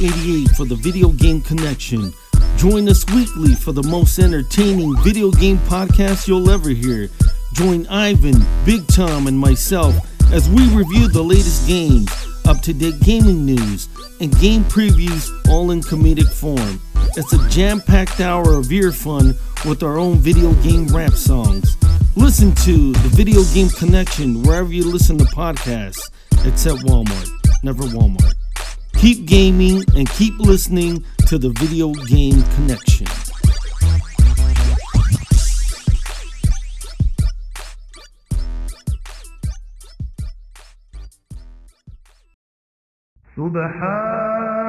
Homeboy88 for the Video Game Connection. Join us weekly for the most entertaining video game podcast you'll ever hear. Join Ivan, Big Tom, and myself as we review the latest games, up to date gaming news, and game previews all in comedic form. It's a jam packed hour of ear fun with our own video game rap songs. Listen to the Video Game Connection wherever you listen to podcasts, except Walmart. Never Walmart. Keep gaming and keep listening to the Video Game Connection. سبحان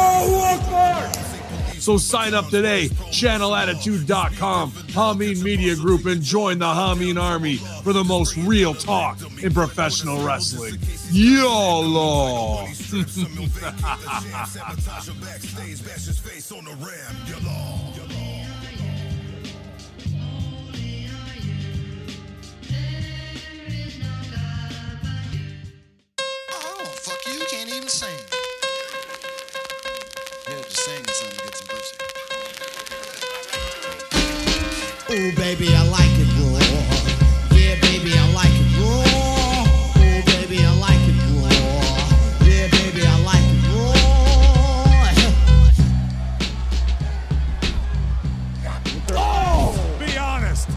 So sign up today, channelattitude.com, Hamin Media Group, and join the Hamin Army for the most real talk in professional wrestling. YOLO! Oh, fuck you, can't even sing. Ooh, baby, I like it raw. Yeah, baby, I like it raw. Ooh, baby, I like it raw. Yeah, baby, I like it raw. oh! Be honest.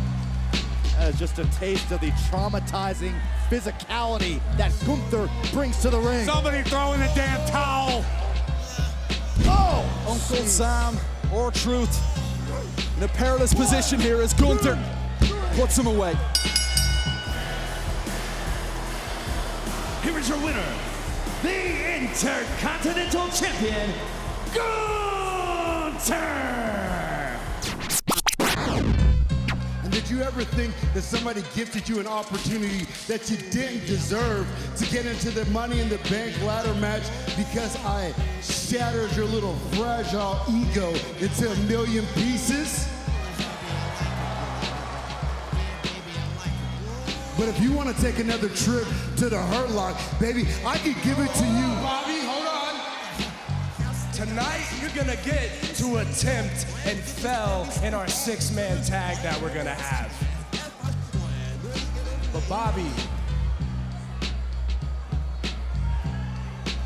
That is just a taste of the traumatizing physicality that Gunther brings to the ring. Somebody throw in the damn towel. Oh, Uncle Sam R-Truth in a perilous position here as Gunther puts him away. Here is your winner, the Intercontinental Champion, Gunther! Did you ever think that somebody gifted you an opportunity that you didn't deserve to get into the Money in the Bank ladder match because I shattered your little fragile ego into a million pieces? But if you want to take another trip to the Hurt Lock, baby, I could give it to you. Tonight, you're gonna get to attempt and fell in our six-man tag that we're gonna have. But Bobby,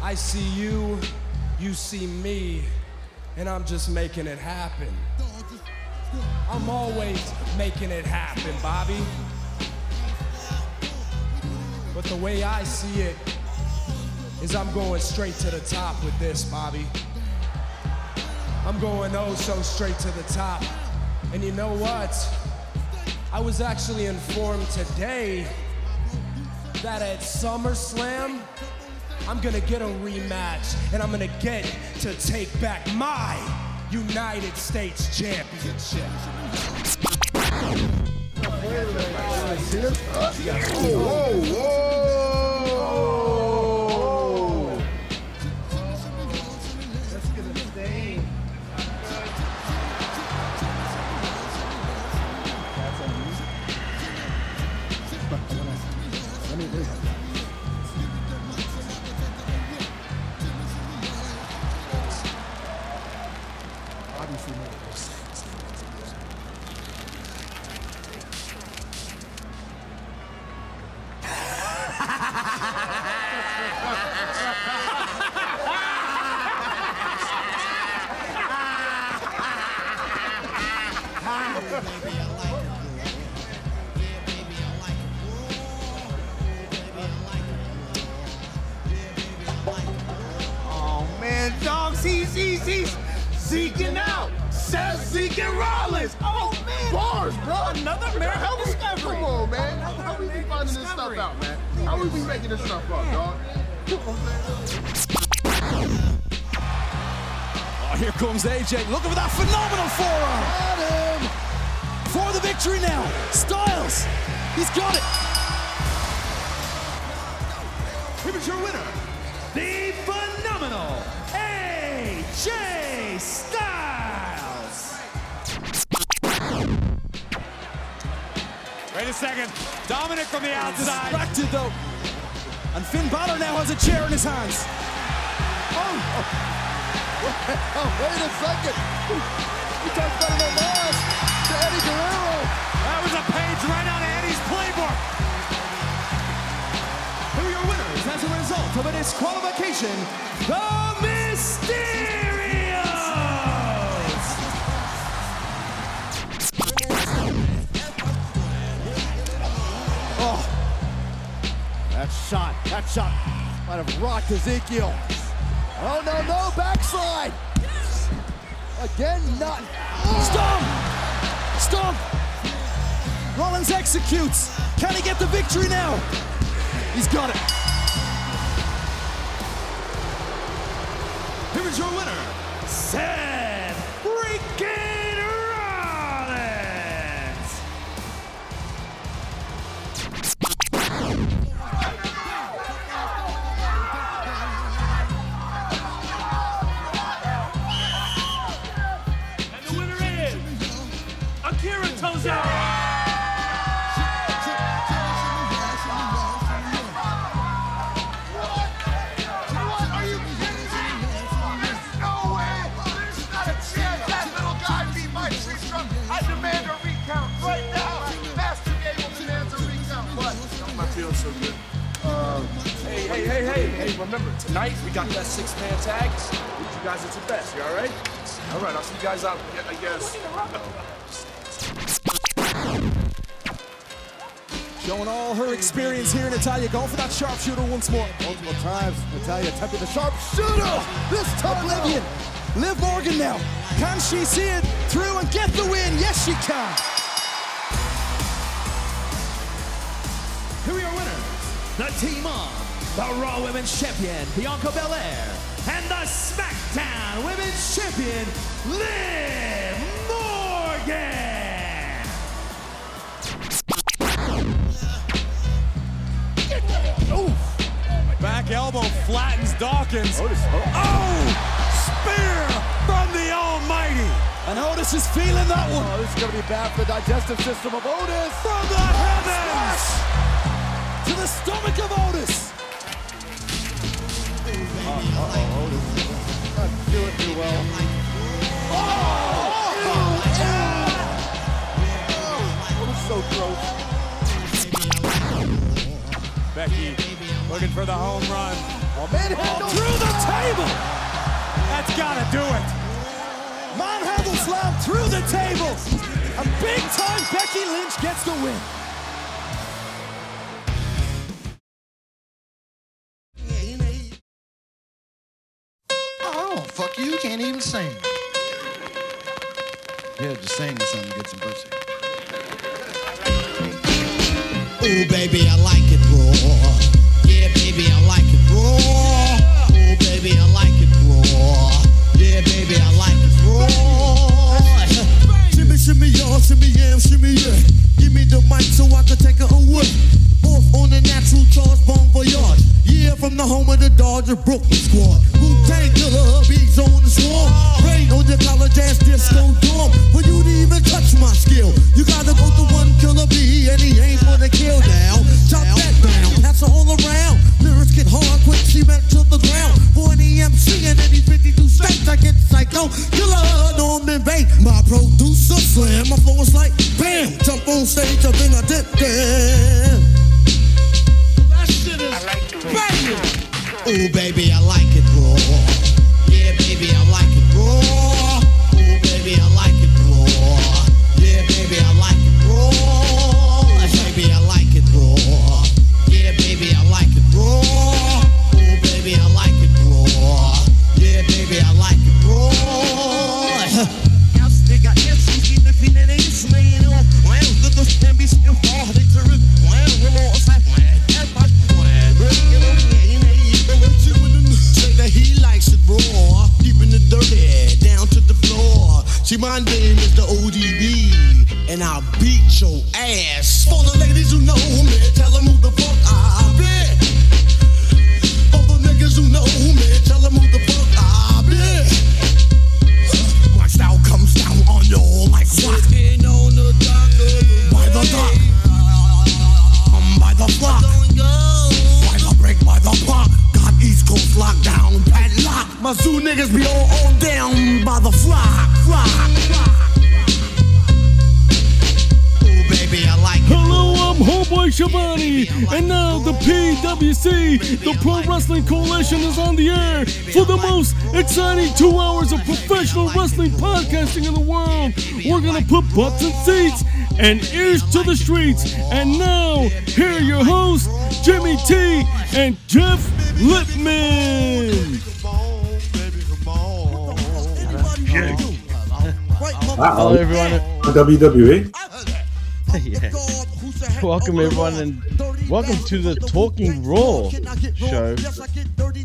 I see you, you see me, and I'm just making it happen. I'm always making it happen, Bobby. But the way I see it is I'm going straight to the top with this, Bobby. I'm going oh so straight to the top. And you know what? I was actually informed today that at SummerSlam, I'm gonna get a rematch and I'm gonna get to take back my United States Championship. Whoa, whoa, whoa. Oh man, dogs, he's, he's, he's Zeking out. Says Zeke and Rollins. Oh, man. Bars, bro. Another miracle discovery. Come on, man. How are we be finding this stuff out, man? How are we be making this stuff up, dog? Oh, here comes AJ looking for that phenomenal forearm. Him. For victory now. Styles. He's got it. Here is your winner, the phenomenal AJ Styles. Wait a second. Dominic from the outside. Distracted though. And Finn Balor now has a chair in his hands. Oh, oh. oh wait a second. He talks better than last to Eddie Guerrero. A result of a disqualification? The Mysterios! Oh, that shot, that shot might have rocked Ezekiel. Oh, no, no, backslide. Again, not. Stomp! Stomp! Rollins executes. Can he get the victory now? He's got it. 10. Natalya. Going for that sharpshooter once more. Multiple times, Natalya attempted the sharpshooter. This time, Oblivion. Liv Morgan now. Can she see it through and get the win? Yes, she can. Here we are your winners, the team on the Raw Women's Champion, Bianca Belair, and the SmackDown Women's Champion, Liv Morgan. Back elbow flattens Dawkins. Oh! Spear from the Almighty. And Otis is feeling that one. Oh, this is going to be bad for the digestive system of Otis. From the heavens to the stomach of Otis. Uh-oh, Otis. Not doing too well. Otis so close. Becky looking for the home run. Oh, manhandle. Through the table. That's got to do it. Manhandle slam through the table. A big time Becky Lynch gets the win. Oh, fuck you, you can't even sing. Yeah, just sing something to get some pussy. Ooh, baby, I like it raw. Yeah, baby, I like it raw. Ooh, baby, I like it raw. Yeah, baby, I like it raw. Shimmy, shimmy, y'all, shimmy, yam, shimmy, yeah. Give me the mic so I can take it away. Off on the natural charge, bon voyage. Yeah, from the home of the Dodger Brooklyn squad. Wu-Tang killer, bees on the swarm. Rain on your college ass disco dorm. For you to even touch my skill, you gotta go to one killer bee, and he ain't for the kill now. Chop that down, that's all around. Lyrics get hard, quick cement to the ground. For an EMC in any 52 states, I get psycho. Killer, Norman Bates, my producer slam. My flow is like bam, jump on stage, and then I dip there. Ooh, baby, I like it raw. Yeah, baby, I like it. Ooh, baby, I like it. Yeah, baby, I like my name is the ODB, and I'll beat your ass. For the ladies who know me, tell them who the fuck I be. For the niggas who know me, tell them who the My zoo niggas be all on down by the flock, flock, flock. Oh, baby, I like. Hello, I'm Homeboy Shabani, and now the PWC, the Pro Wrestling Coalition, is on the air for the most exciting two hours of professional wrestling podcasting in the world. We're gonna put butts in seats and ears to the streets. And now, here are your hosts, Jimmy T and Jeff Lippman. Oh. Hello, everyone. WWE. yeah. Welcome, everyone, and welcome to the Talking Raw show.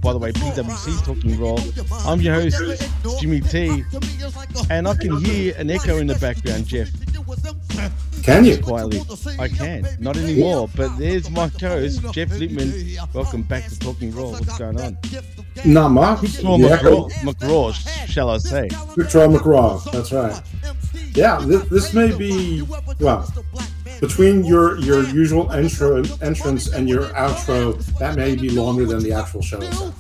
By the way, PWC Talking Raw. I'm your host, Jimmy T, and I can hear an echo in the background, Jeff. Can you? Quietly. I can. Not anymore, but there's my co-host, Jeff Lippman. Welcome back to Talking Raw. What's going on? Not The echo- McRaw, McRaw, shall I say? Victor McRaw. That's right. Yeah, this, this may be well between your your usual intro entrance and your outro. That may be longer than the actual show. itself.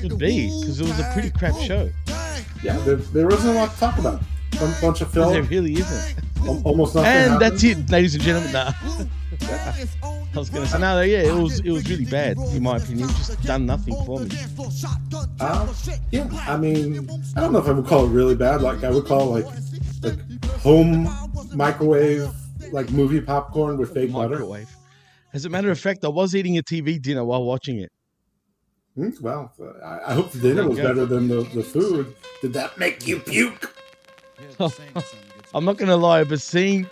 Could be, because it was a pretty crap show. Yeah, there, there wasn't a lot to talk about. A bunch of film. There really isn't. Al- Almost nothing. And happened. that's it, ladies and gentlemen. Nah. I was gonna say no, yeah, it was it was really bad in my opinion. Just done nothing for me. Uh, yeah, I mean, I don't know if I would call it really bad. Like I would call it like like home microwave like movie popcorn with fake butter. Microwave. As a matter of fact, I was eating a TV dinner while watching it. Hmm, Well, I, I hope the dinner was go. better than the, the food. Did that make you puke? I'm not gonna lie, but seeing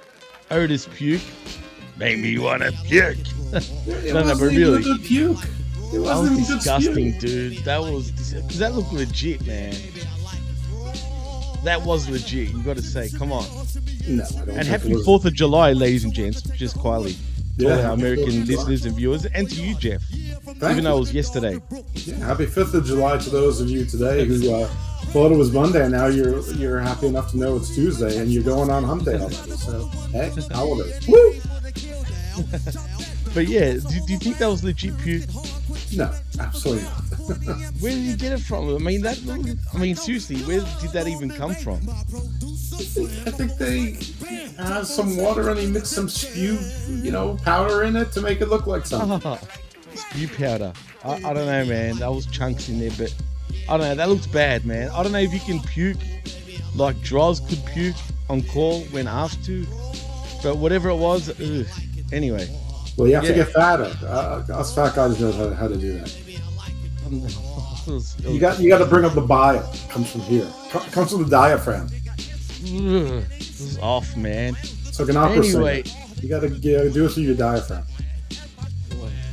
Otis puke made me wanna puke. No, no, but wasn't even a really, puke. It that was wasn't even good disgusting, dude. That was because that looked legit, man. That was legit. You got to say, come on. No, And happy. Fourth of July, ladies and gents. Just quietly, to all our American 4th of July. listeners and viewers, and to you, Jeff. Thank even though it was yesterday. Yeah, happy Fifth of July to those of you today who uh, thought it was Monday, and now you're you're happy enough to know it's Tuesday, and you're going on Hump Day already. So, hey, holidays. Woo! But yeah, do, do you think that was legit puke? No, absolutely not. Where did you get it from? I mean, that. I mean, seriously, where did that even come from? I think they have some water and he mixed some spew, you know, powder in it to make it look like something. Spew powder. I, I don't know, man. That was chunks in there, but I don't know. That looks bad, man. I don't know if you can puke like Droz could puke on call when asked to, but whatever it was, ugh. anyway. Well, you have to Yeah. get fatter. Uh, us fat guys know how, how to do that. It was- it You got you got to bring up the bile. Comes from here. Co- comes from the diaphragm. Ugh, this is off, man. It's like an opera Anyway, singer. You got to do it through your diaphragm.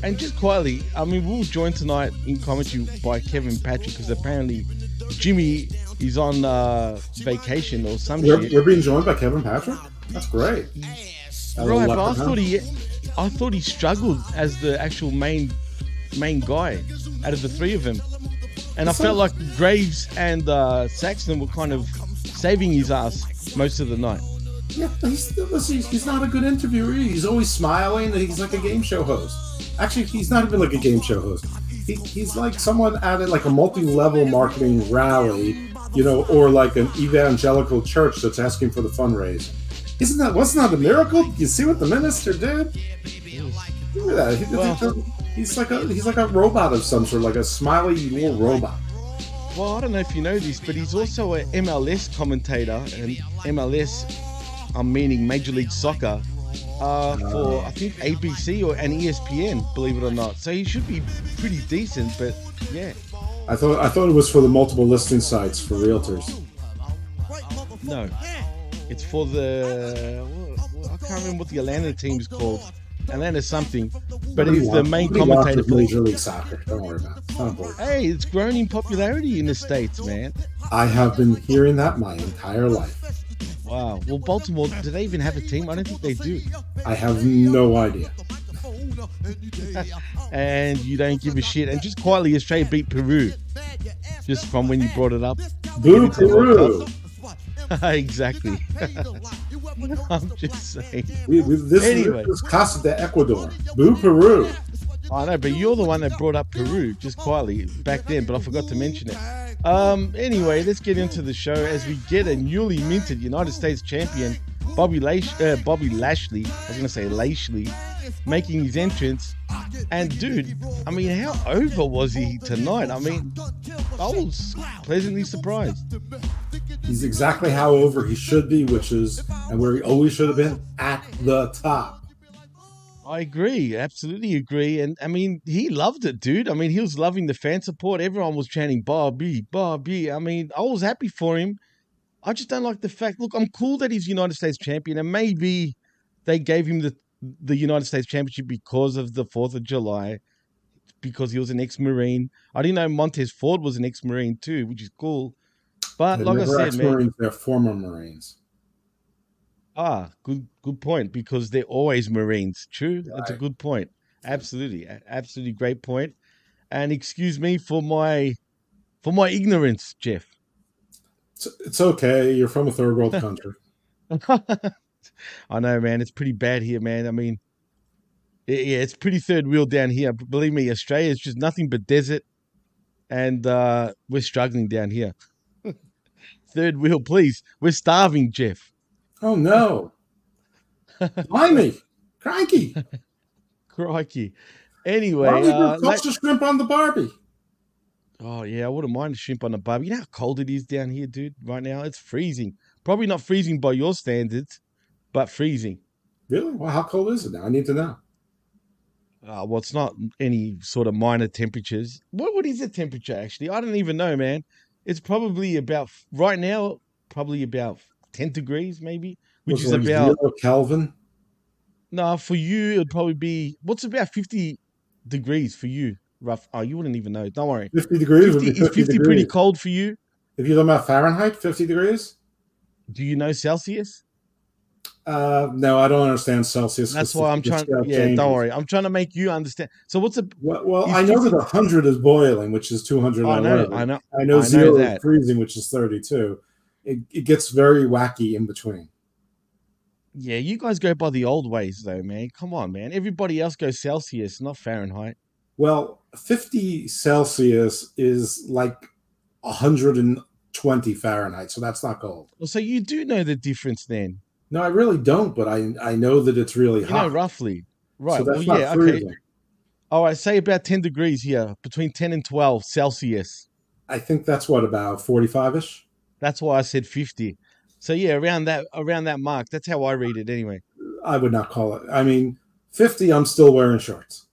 And just quietly, I mean, we will joined tonight in commentary by Kevin Patrick because apparently Jimmy is on uh, vacation or some We're, we're being joined by Kevin Patrick. That's great. That Right, but I thought he, I thought he struggled as the actual main, main guy out of the three of them, and I felt like- like Graves and uh, Saxton were kind of saving his ass most of the night. Yeah, he's, he's not a good interviewer. He's always smiling. He's like a game show host. Actually, he's not even like a game show host. He, he's like someone at like a multi-level marketing rally, you know, or like an evangelical church that's asking for the fundraise. Isn't that wasn't that a miracle? You see what the minister did? Look at that. He, he- he's like a he's like a robot of some sort, like a smiley little robot. Well, I don't know if you know this, but he's also a MLS commentator, and MLS, I'm meaning Major League Soccer, uh, for I think ABC or and E ESPN, believe it or not. So he should be pretty decent, but yeah, I thought I thought it was for the multiple listing sites for realtors. no, it's for the I can't remember what the Atlanta team's called. and that is something. But he's the main commentator for. Major League Soccer. Don't worry about it. It's not important. Hey, it's grown in popularity in the states, man. I have been hearing that my entire life. Wow. Well, Baltimore, do they even have a team? I don't think they do. I have no idea. and you don't give a shit. And just quietly, Australia beat Peru. Just from when you brought it up. Boo Get into the World Peru. Exactly. I'm just saying. We, we, this, Anyway. this is Casa de Ecuador. Boo Peru. I know, but you're the one that brought up Peru just quietly back then, but I forgot to mention it. Um, anyway, let's get into the show as we get a newly minted United States champion, Bobby Lash- uh, Bobby Lashley. I was going to say Lashley, making his entrance. And dude, I mean, how over was he tonight? I mean, I was pleasantly surprised. He's exactly how over he should be, which is, and where he always should have been, at the top. I agree, absolutely agree. And I mean, he loved it, dude. I mean, he was loving the fan support. Everyone was chanting Bobby, Bobby. I mean, I was happy for him. I just don't like the fact. Look, I'm cool that he's United States champion, and maybe they gave him the the United States championship because of the Fourth of July, because he was an ex-marine. I didn't know Montez Ford was an ex-marine too, which is cool. But They're like I said, man, they're former Marines. Ah, good good point because they're always Marines. True, that's a good point. Absolutely, absolutely great point. And excuse me for my for my ignorance, Jeff. It's, it's okay. You're from a third world country. I know, man. It's pretty bad here, man. I mean, yeah, it's pretty third wheel down here. Believe me, Australia is just nothing but desert, and uh, we're struggling down here. third wheel, please. We're starving, Jeff. Oh no! Blimey, cranky. Crikey. Anyway, Why uh, let- the shrimp on the Barbie? Oh yeah, I wouldn't mind a shrimp on the barbie. You know how cold it is down here, dude. Right now, it's freezing. Probably not freezing by your standards, but freezing. Really? Well, how cold is it now? I need to know. Uh, well, it's not any sort of minor temperatures. What what is the temperature actually? I don't even know, man. It's probably about right now, probably about ten degrees, maybe, which is about Kelvin. no for you. It'd probably be what's about fifty degrees for you. Rough. Oh, you wouldn't even know. Don't worry. 50 degrees would 50, is 50 fifty pretty cold for you? If you're talking about Fahrenheit, 50 degrees? Do you know Celsius? Uh, no, I don't understand Celsius. That's why I'm trying. Yeah, changes. don't worry. I'm trying to make you understand. So what's a Well, well I know 50 that 100 is boiling, which is 211. I know, I know, I know I know zero that. is freezing, which is 32. It, it gets very wacky in between. Yeah, you guys go by the old ways though, man. Come on, man. Everybody else goes Celsius, not Fahrenheit. Well, 50 Celsius is like 120 Fahrenheit, so that's not cold. Well, so you do know the difference then. No, I really don't, but I I know that it's really You hot. know roughly. Right. So that's well, not yeah, okay. freezing. All right, say about 10 degrees here, between 10 and 12 Celsius. I think that's what about 45 ish. That's why I said 50. So yeah, around that around that mark. That's how I read it anyway. I would not call it. I mean, 50, I'm still wearing shorts.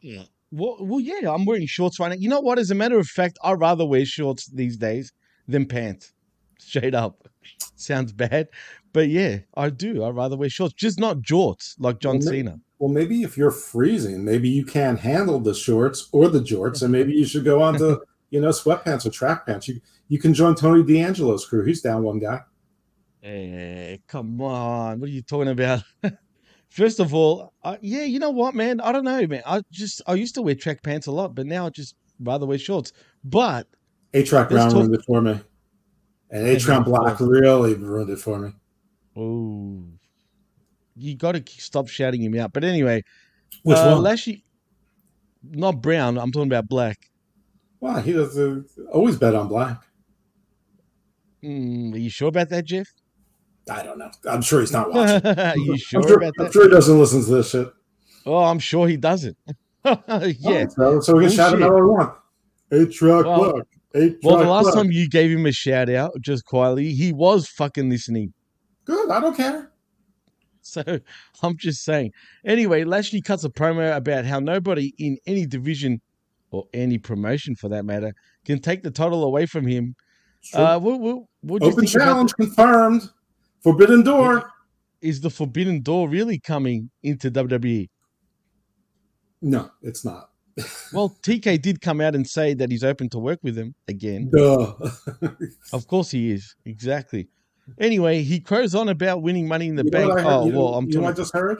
Yeah. Well, well, yeah, I'm wearing shorts right now. You know what? As a matter of fact, I rather wear shorts these days than pants. Straight up. Sounds bad, but yeah, I do. I rather wear shorts, just not jorts like John Well, may- Cena. Well, maybe if you're freezing, maybe you can't handle the shorts or the jorts, and maybe you should go on to you know sweatpants or track pants. You you can join Tony D'Angelo's crew. He's down one guy. Hey, come on. What are you talking about? First of all, yeah, you know what, man? I don't know, man. I just I used to wear track pants a lot, but now I just rather wear shorts. But A Track Let's talk- ruined it for me, and A Track Black really ruined it for me. oh, you got to stop shouting him out. But anyway, Which uh, one? Lashley, not brown. I'm talking about black. Why he does uh, always bet on black. Mm, are you sure about that, Jeff? I don't know. I'm sure he's not watching. Are you I'm sure sure, about I'm sure he doesn't listen to this shit. Oh, I'm sure he doesn't. yeah. so, so we can shout him out all we want. A Track Well- Black. Track Well, the last Black. time you gave him a shout out, just quietly, he was fucking listening. Good. I don't care. So I'm just saying. Anyway, Lashley cuts a promo about how nobody in any division or any promotion for that matter can take the title away from him. True. Uh, what, what, what you Open challenge confirmed. Forbidden Door. is the Forbidden Door really coming into WWE? No, it's not. Well, TK did come out and say that he's open to work with him again. Duh. Of course he is. Exactly. Anyway, he crows on about winning money in the You know bank. what I heard? Oh you know, well, I'm you know what I just heard?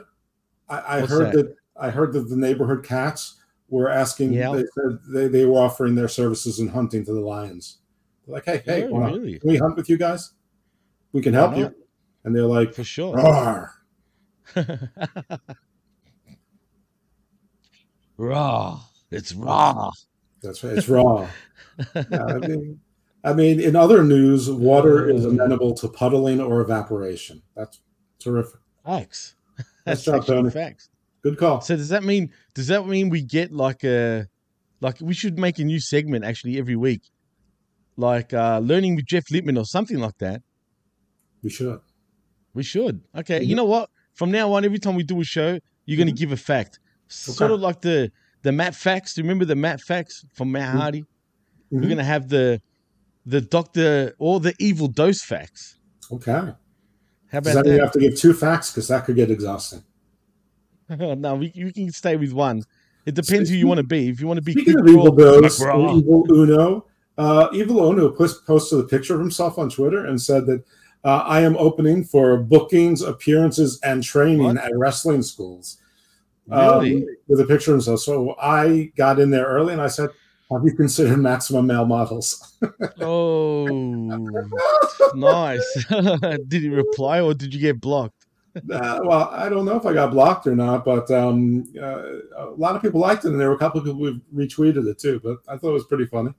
I, I heard that? that? I heard that the neighborhood cats were asking. Yeah. They said they, they were offering their services in hunting to the lions. They're like, hey, hey, Oh, really? can we hunt with you guys? We can help you. And they're like, For sure. Raw. It's raw. That's right. It's raw. Yeah, I mean, I mean, in other news, water is oh. amenable to puddling or evaporation. That's terrific. Facts. Nice That's job, Tony. facts. Good call. So does that mean does that mean we get like a like we should make a new segment actually every week? Like uh learning with Jeff Lippman or something like that. We should. We should. Okay. You know what? From now on, every time we do a show, you're gonna give a fact. Sort of like the the Matt facts. Do you remember the Matt facts from Matt Mhm. Hardy? We're Mhm. gonna have the the doctor or the evil dose facts. Okay. How Does about that mean you that? have to give two facts? Because that could get exhausting. no, we, you can stay with one. It depends who you want to be. If you want to be Speaking quick of evil draw, evil Uno, uh, evil Uno posted a picture of himself on Twitter and said that uh, I am opening for bookings, appearances, and training at wrestling schools. Um, Really? with a picture of himself. So I got in there early and I said, "Have you considered maximum male models?" Oh, nice. did he reply or did you get blocked? Uh, well, I don't know if I got blocked or not, but um, uh, a lot of people liked it, and there were a couple of people who retweeted it too. But I thought it was pretty funny.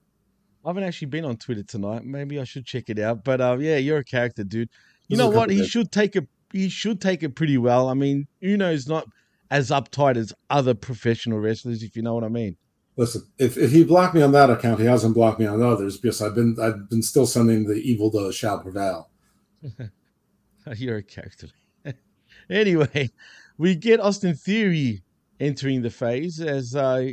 I haven't actually been on Twitter tonight. Maybe I should check it out. But uh, yeah, you're a character, dude. You know what? He should take it. He should take it pretty well. I mean, Uno's not as uptight as other professional wrestlers, if you know what I mean. Listen, if, if he blocked me on that account, he hasn't blocked me on others because I've been I've been still sending the evil does shall prevail. You're a character. anyway, we get Austin Theory entering the phase as uh,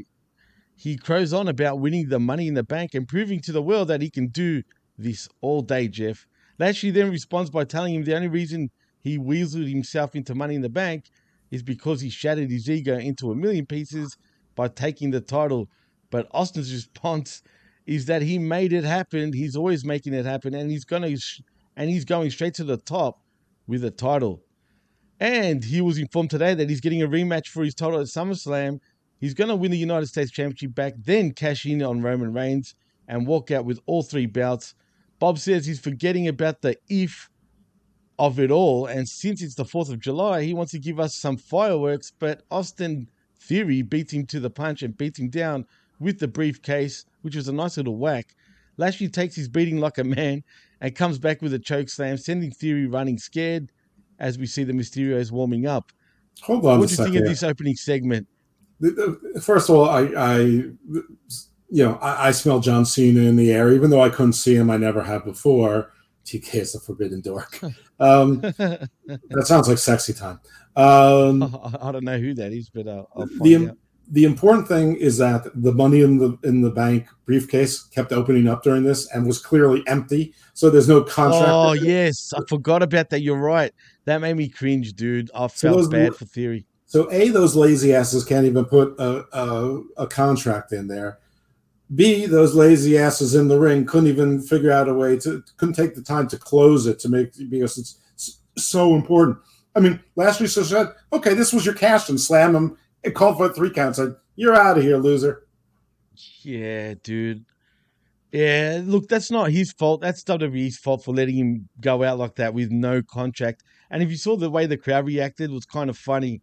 he crows on about winning the money in the bank and proving to the world that he can do this all day, Jeff. Lashley then responds by telling him the only reason he weaseled himself into money in the bank is because he shattered his ego into a million pieces by taking the title. But Austin's response is that he made it happen. He's always making it happen, and he's gonna and he's going straight to the top with a title. And he was informed today that he's getting a rematch for his title at SummerSlam. He's going to win the United States Championship back, then cash in on Roman Reigns and walk out with all three bouts. Bob says he's forgetting about the if of it all. And since it's the 4th of July, he wants to give us some fireworks. But Austin Theory beats him to the punch and beats him down with the briefcase, which was a nice little whack. Lashley takes his beating like a man and comes back with a choke slam, sending Theory running scared as we see the Mysterios warming up. Hold on What do you think of this opening segment? First of all, I, I you know I, I smell John Cena in the air, even though I couldn't see him. I never have before. TK is a forbidden dork. Um, that sounds like sexy time. Um, I don't know who that is, but uh, I'll find the out. the important thing is that the money in the in the bank briefcase kept opening up during this and was clearly empty. So there's no contract. Oh yes, I forgot about that. You're right. That made me cringe, dude. I So felt bad for Theory. So a those lazy asses can't even put a, a a contract in there. B those lazy asses in the ring couldn't even figure out a way to couldn't take the time to close it to make because it's so important. I mean, last week said, okay, this was your cash and slam him and called for a three count. Said, you're out of here, loser. Yeah, dude. Yeah, look, that's not his fault. That's WWE's fault for letting him go out like that with no contract. And if you saw the way the crowd reacted, it was kind of funny.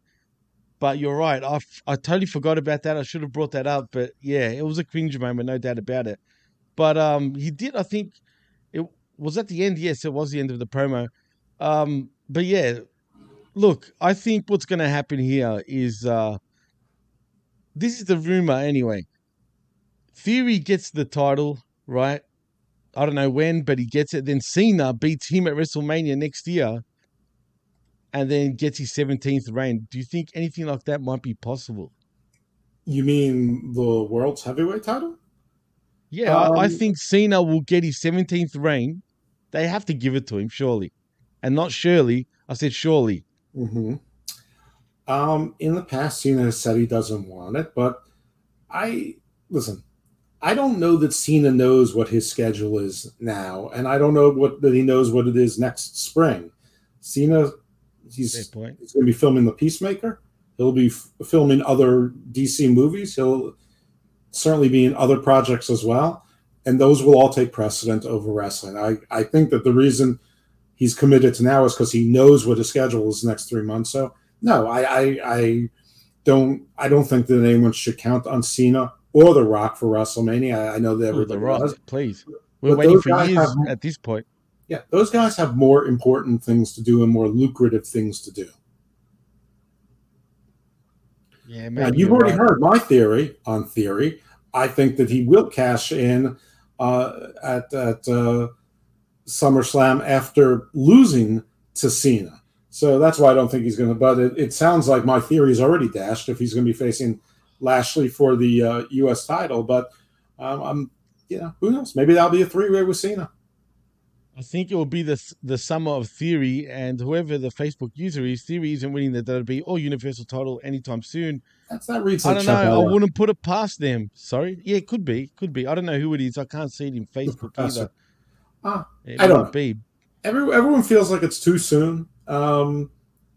But you're right. I, I totally forgot about that. I should have brought that up. But yeah, it was a cringe moment, no doubt about it. But um, he did. I think it was at the end. Yes, it was the end of the promo. Um, but yeah, look, I think what's going to happen here is uh, this is the rumor anyway. Theory gets the title, right? I don't know when, but he gets it. Then Cena beats him at WrestleMania next year and then gets his 17th reign. Do you think anything like that might be possible? You mean the world's heavyweight title? Yeah, I, I Um, think Cena will get his 17th reign. They have to give it to him, surely. And not surely. I said surely. hmm Um, in the past, Cena has said he doesn't want it, but I listen. I don't know that Cena knows what his schedule is now, and I don't know what that he knows what it is next spring. Cena, he's, he's going to be filming The Peacemaker. He'll be f- filming other DC movies. He'll certainly be in other projects as well, and those will all take precedent over wrestling. I, I think that the reason he's committed to now is because he knows what his schedule is the next three months. So no, I, I, I don't I don't think that anyone should count on Cena or The Rock for WrestleMania. I, I know that Oh, everybody The Rock, does. please. We're But waiting for years have- at this point. Yeah, those guys have more important things to do and more lucrative things to do. Yeah, Now, maybe you've already right. heard my theory on theory. I think that he will cash in uh, at at uh, SummerSlam after losing to Cena. So that's why I don't think he's going to. But it, it sounds like my theory is already dashed if he's going to be facing Lashley for the uh, U.S. title. But um, I'm, you know, who knows? Maybe that'll be a three way with Cena. I think it will be the the summer of Theory, and whoever the Facebook user is, Theory isn't winning the WWE or Universal title anytime soon. That's that reads I don't know. I wouldn't put it past them. Sorry. Yeah, it could be. Could be. I don't know who it is. I can't see it in Facebook either. Ah, It I don't be. Every, everyone feels like it's too soon. Um,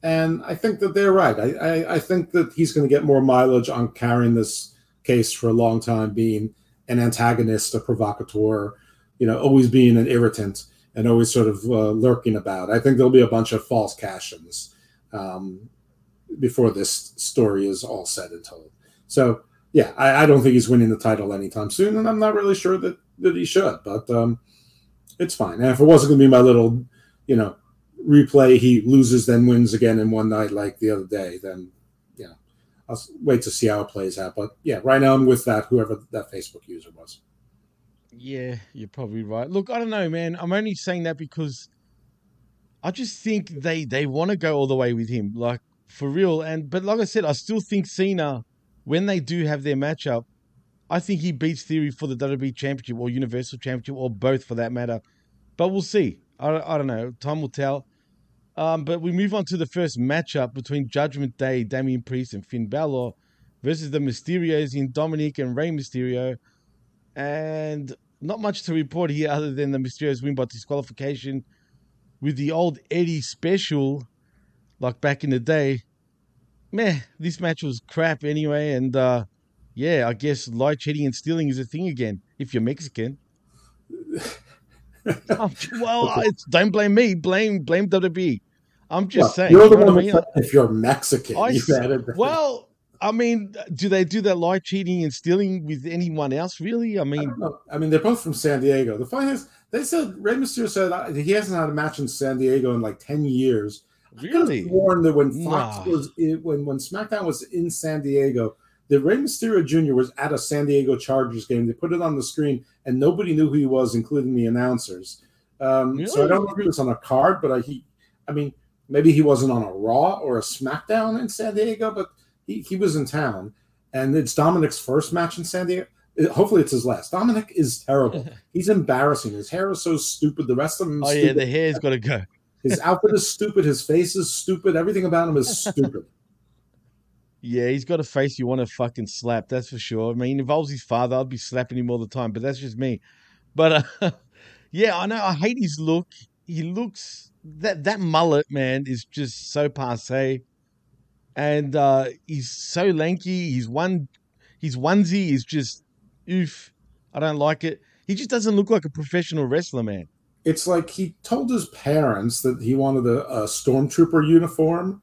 and I think that they're right. I, I, I think that he's going to get more mileage on carrying this case for a long time, being an antagonist, a provocateur, you know, always being an irritant and always sort of uh, lurking about. I think there'll be a bunch of false cash ins um, before this story is all said and told. So, yeah, I, I don't think he's winning the title anytime soon, and I'm not really sure that, that he should, but um, it's fine. And if it wasn't going to be my little, you know, replay, he loses, then wins again in one night like the other day, then, you know, I'll wait to see how it plays out. But yeah, right now I'm with that, whoever that Facebook user was. Yeah, you're probably right. Look, I don't know, man. I'm only saying that because I just think they they want to go all the way with him, like for real. And but like I said, I still think Cena, when they do have their matchup, I think he beats Theory for the WWE Championship or Universal Championship or both for that matter. But we'll see. I, I don't know. Time will tell. Um, but we move on to the first matchup between Judgment Day, Damian Priest, and Finn Balor versus the Mysterios in Dominic and Rey Mysterio. And not much to report here other than the Mysterios win by disqualification with the old Eddie special, like back in the day. Meh, this match was crap anyway. And uh, yeah, I guess lie, cheating, and stealing is a thing again if you're Mexican. Well, don't blame me. Blame blame WWE. I'm just Well, saying. you're the you know one I mean? if you're Mexican, I you s- added that. well, I mean, do they do that lie, cheating, and stealing with anyone else? Really? I mean, No, I mean, they're both from San Diego. The funny is, they said Rey Mysterio said uh, he hasn't had a match in San Diego in like ten years. Really? sworn that when Fox Nah. was in, when when SmackDown was in San Diego, that Rey Mysterio Jr. was at a San Diego Chargers game. They put it on the screen, and nobody knew who he was, including the announcers. Um, So I don't know if he was on a card, but I, he, I mean, maybe he wasn't on a Raw or a SmackDown in San Diego, but he, he was in town, and it's Dominic's first match in San Diego. Hopefully, it's his last. Dominic is terrible. He's embarrassing. His hair is so stupid. The rest of him. Is oh yeah, the hair's got to go. His outfit is stupid. His face is stupid. Everything about him is stupid. Yeah, he's got a face you want to fucking slap. That's for sure. I mean, involves his father. I'd be slapping him all the time, but that's just me. But uh, yeah, I know. I hate his look. He looks that that mullet man is just so passe, and uh, he's so lanky. He's one, his onesie is just oof. I don't like it. He just doesn't look like a professional wrestler, man. It's like he told his parents that he wanted a, a stormtrooper uniform,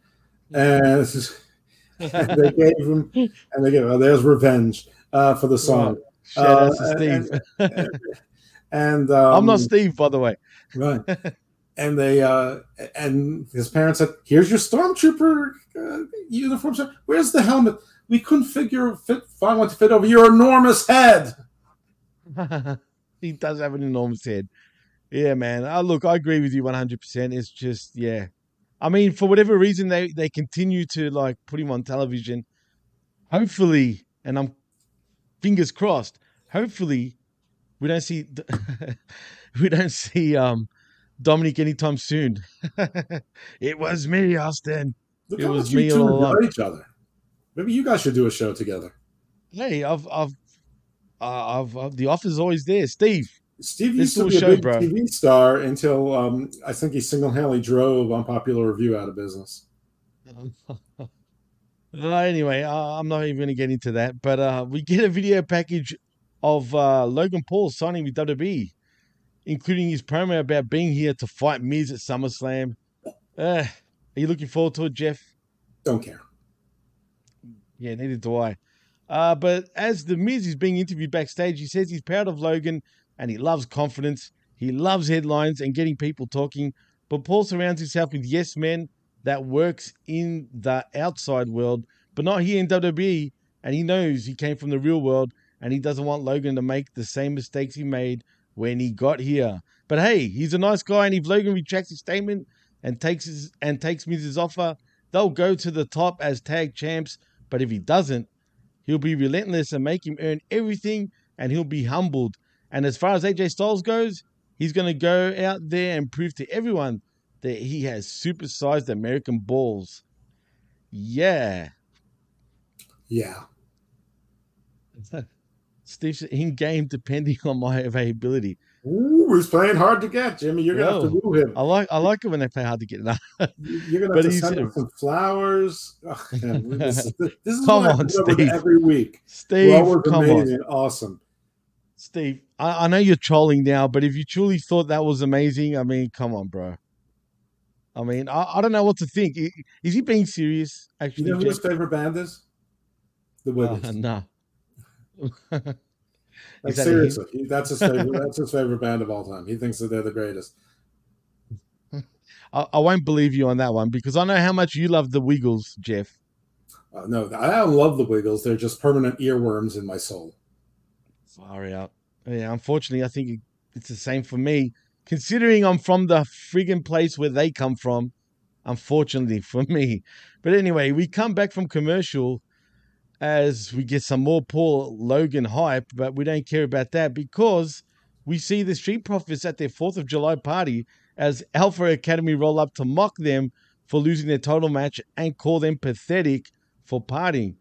and, and they gave him, and they gave. Oh, there's revenge uh, for the song. Shout out to Uh, Steve. And, and, um, I'm not Steve, by the way. right. And they uh and his parents said, "Here's your stormtrooper uh, uniform. sir. Where's the helmet? We couldn't figure fit find one to fit over your enormous head." he does have an enormous head. Yeah, man. Uh, look, I agree with you 100%. It's just, yeah. I mean, for whatever reason, they, they continue to like put him on television. Hopefully, and I'm fingers crossed, hopefully we don't see, we don't see um, Dominic anytime soon. it was me, Austin. Look It how was much you me two all along. each other. Maybe you guys should do a show together. Hey, I've, I've, uh, I've, I've, the offer's always there. Steve, Steve let's used to a be a show, big bro. TV star until um, I think he single-handedly drove Unpopular Review out of business. Uh, anyway, uh, I'm not even going to get into that, but uh, we get a video package of uh, Logan Paul signing with WWE, including his promo about being here to fight Miz at SummerSlam. Uh, are you looking forward to it, Jeff? Don't care. Yeah, neither do I. Uh, but as the Miz is being interviewed backstage, he says he's proud of Logan and he loves confidence. He loves headlines and getting people talking. But Paul surrounds himself with yes men that works in the outside world, but not here in WWE. And he knows he came from the real world and he doesn't want Logan to make the same mistakes he made when he got here. But hey, he's a nice guy, and if Logan retracts his statement and takes his and takes Miz's offer, they'll go to the top as tag champs. But if he doesn't, he'll be relentless and make him earn everything, and he'll be humbled. And as far as AJ Styles goes, he's going to go out there and prove to everyone that he has supersized American balls. Yeah. Yeah. Steve's in game depending on my availability. Ooh, he's playing hard to get, Jimmy. You're gonna have to woo him. I like I like it when they play hard to get. You're gonna have to send him some flowers. Man, this, is, this is Come on, put up with Steve. every week. Steve, come on. awesome. Steve, I, I know you're trolling now, but if you truly thought that was amazing, I mean, come on, bro. I mean, I, I don't know what to think. Is he being serious? Actually, You know who his favorite band is? The Uh, Wiggles. no. Like seriously, he, that's his favorite. that's his favorite band of all time. He thinks that they're the greatest. I, I won't believe you on that one because I know how much you love the Wiggles, Jeff. Uh, no, I don't love the Wiggles. They're just permanent earworms in my soul. Far out. Yeah, unfortunately, I think it's the same for me. Considering I'm from the friggin' place where they come from, unfortunately for me. But anyway, we come back from commercial as we get some more Paul Logan hype, but we don't care about that because we see the Street Profits at their 4th of July party as Alpha Academy roll up to mock them for losing their title match and call them pathetic for partying.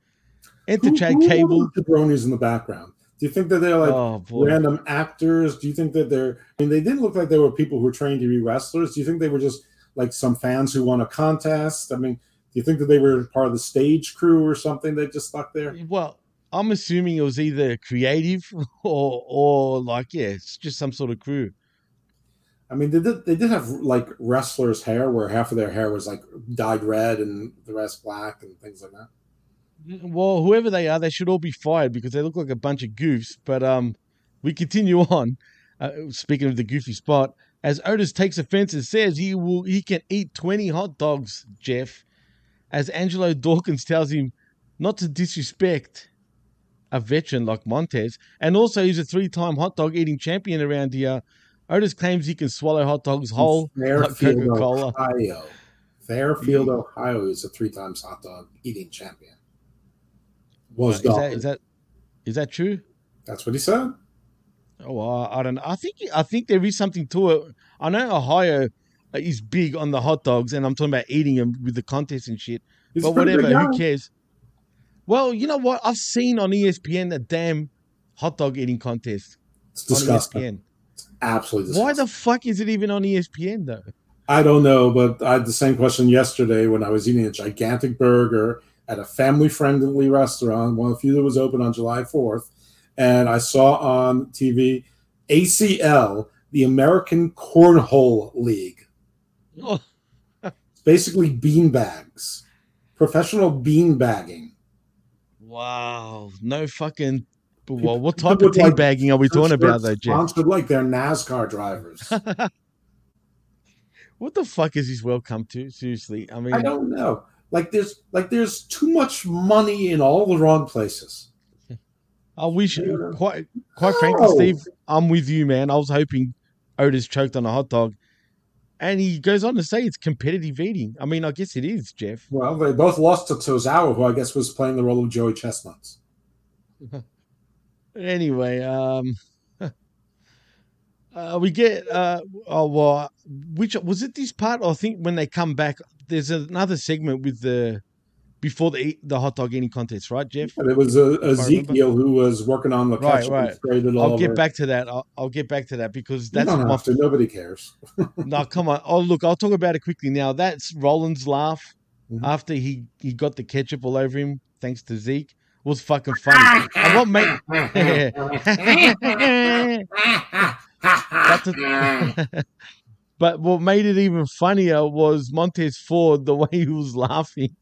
Enter Who- Chad who Gable. the jabronis in the background? Do you think that they're like Oh, random actors? Do you think that they're? I mean, they didn't look like they were people who were trained to be wrestlers. Do you think they were just like some fans who won a contest? I mean, do you think that they were part of the stage crew or something that just stuck there? Well, I'm assuming it was either creative or or like yeah, it's just some sort of crew. I mean, they did. They did have like wrestlers' hair, where half of their hair was like dyed red and the rest black and things like that. Well, whoever they are, they should all be fired because they look like a bunch of goofs. But um, we continue on. Uh, speaking of the goofy spot, as Otis takes offense and says he will he can eat 20 hot dogs, Jeff. As Angelo Dawkins tells him not to disrespect a veteran like Montez, and also he's a three-time hot dog eating champion around here. Otis claims he can swallow hot dogs whole like Fairfield, Coca-Cola. Ohio. Fairfield, Ohio is a three times hot dog eating champion. Was is that, is that is that true? That's what he said. Oh, I, I don't know. I think I think there is something to it. I know Ohio is big on the hot dogs, and I'm talking about eating them with the contest and shit. He's but whatever, who cares? Well, you know what? I've seen on ESPN a damn hot dog eating contest It's disgusting. ESPN. Absolutely disgusting. Why the fuck is it even on ESPN though? I don't know, but I had the same question yesterday when I was eating a gigantic burger at a family friendly restaurant, one of the few that was open on July 4th. And I saw on TV ACL, the American Cornhole League. Oh, It's basically bean bags, professional bean bagging. wow, no fucking. Well, what type People of with, like, teabagging are we talking about though, Jeff? Sponsored like they're NASCAR drivers. What the fuck is this world come to? Seriously, I mean, I don't know. Like there's like there's too much money in all the wrong places. I wish, quite quite frankly, Steve, I'm with you, man. I was hoping Otis choked on a hot dog, and he goes on to say it's competitive eating. I mean, I guess it is, Jeff. Well, they both lost to Tozawa, who I guess was playing the role of Joey Chestnuts. Anyway, um, Uh, we get uh oh well which was it this part I think when they come back there's another segment with the before the the hot dog eating contest right Jeff And it was If Ezekiel who was working on the right ketchup right and sprayed it all I'll over. get back to that I'll, I'll get back to that because You that's my have to. Nobody cares. no come on oh look I'll talk about it quickly now that's Rollins' laugh Mm-hmm. after he he got the ketchup all over him thanks to Zeke was fucking funny and what made That's a- but what made it even funnier was Montez Ford, the way he was laughing.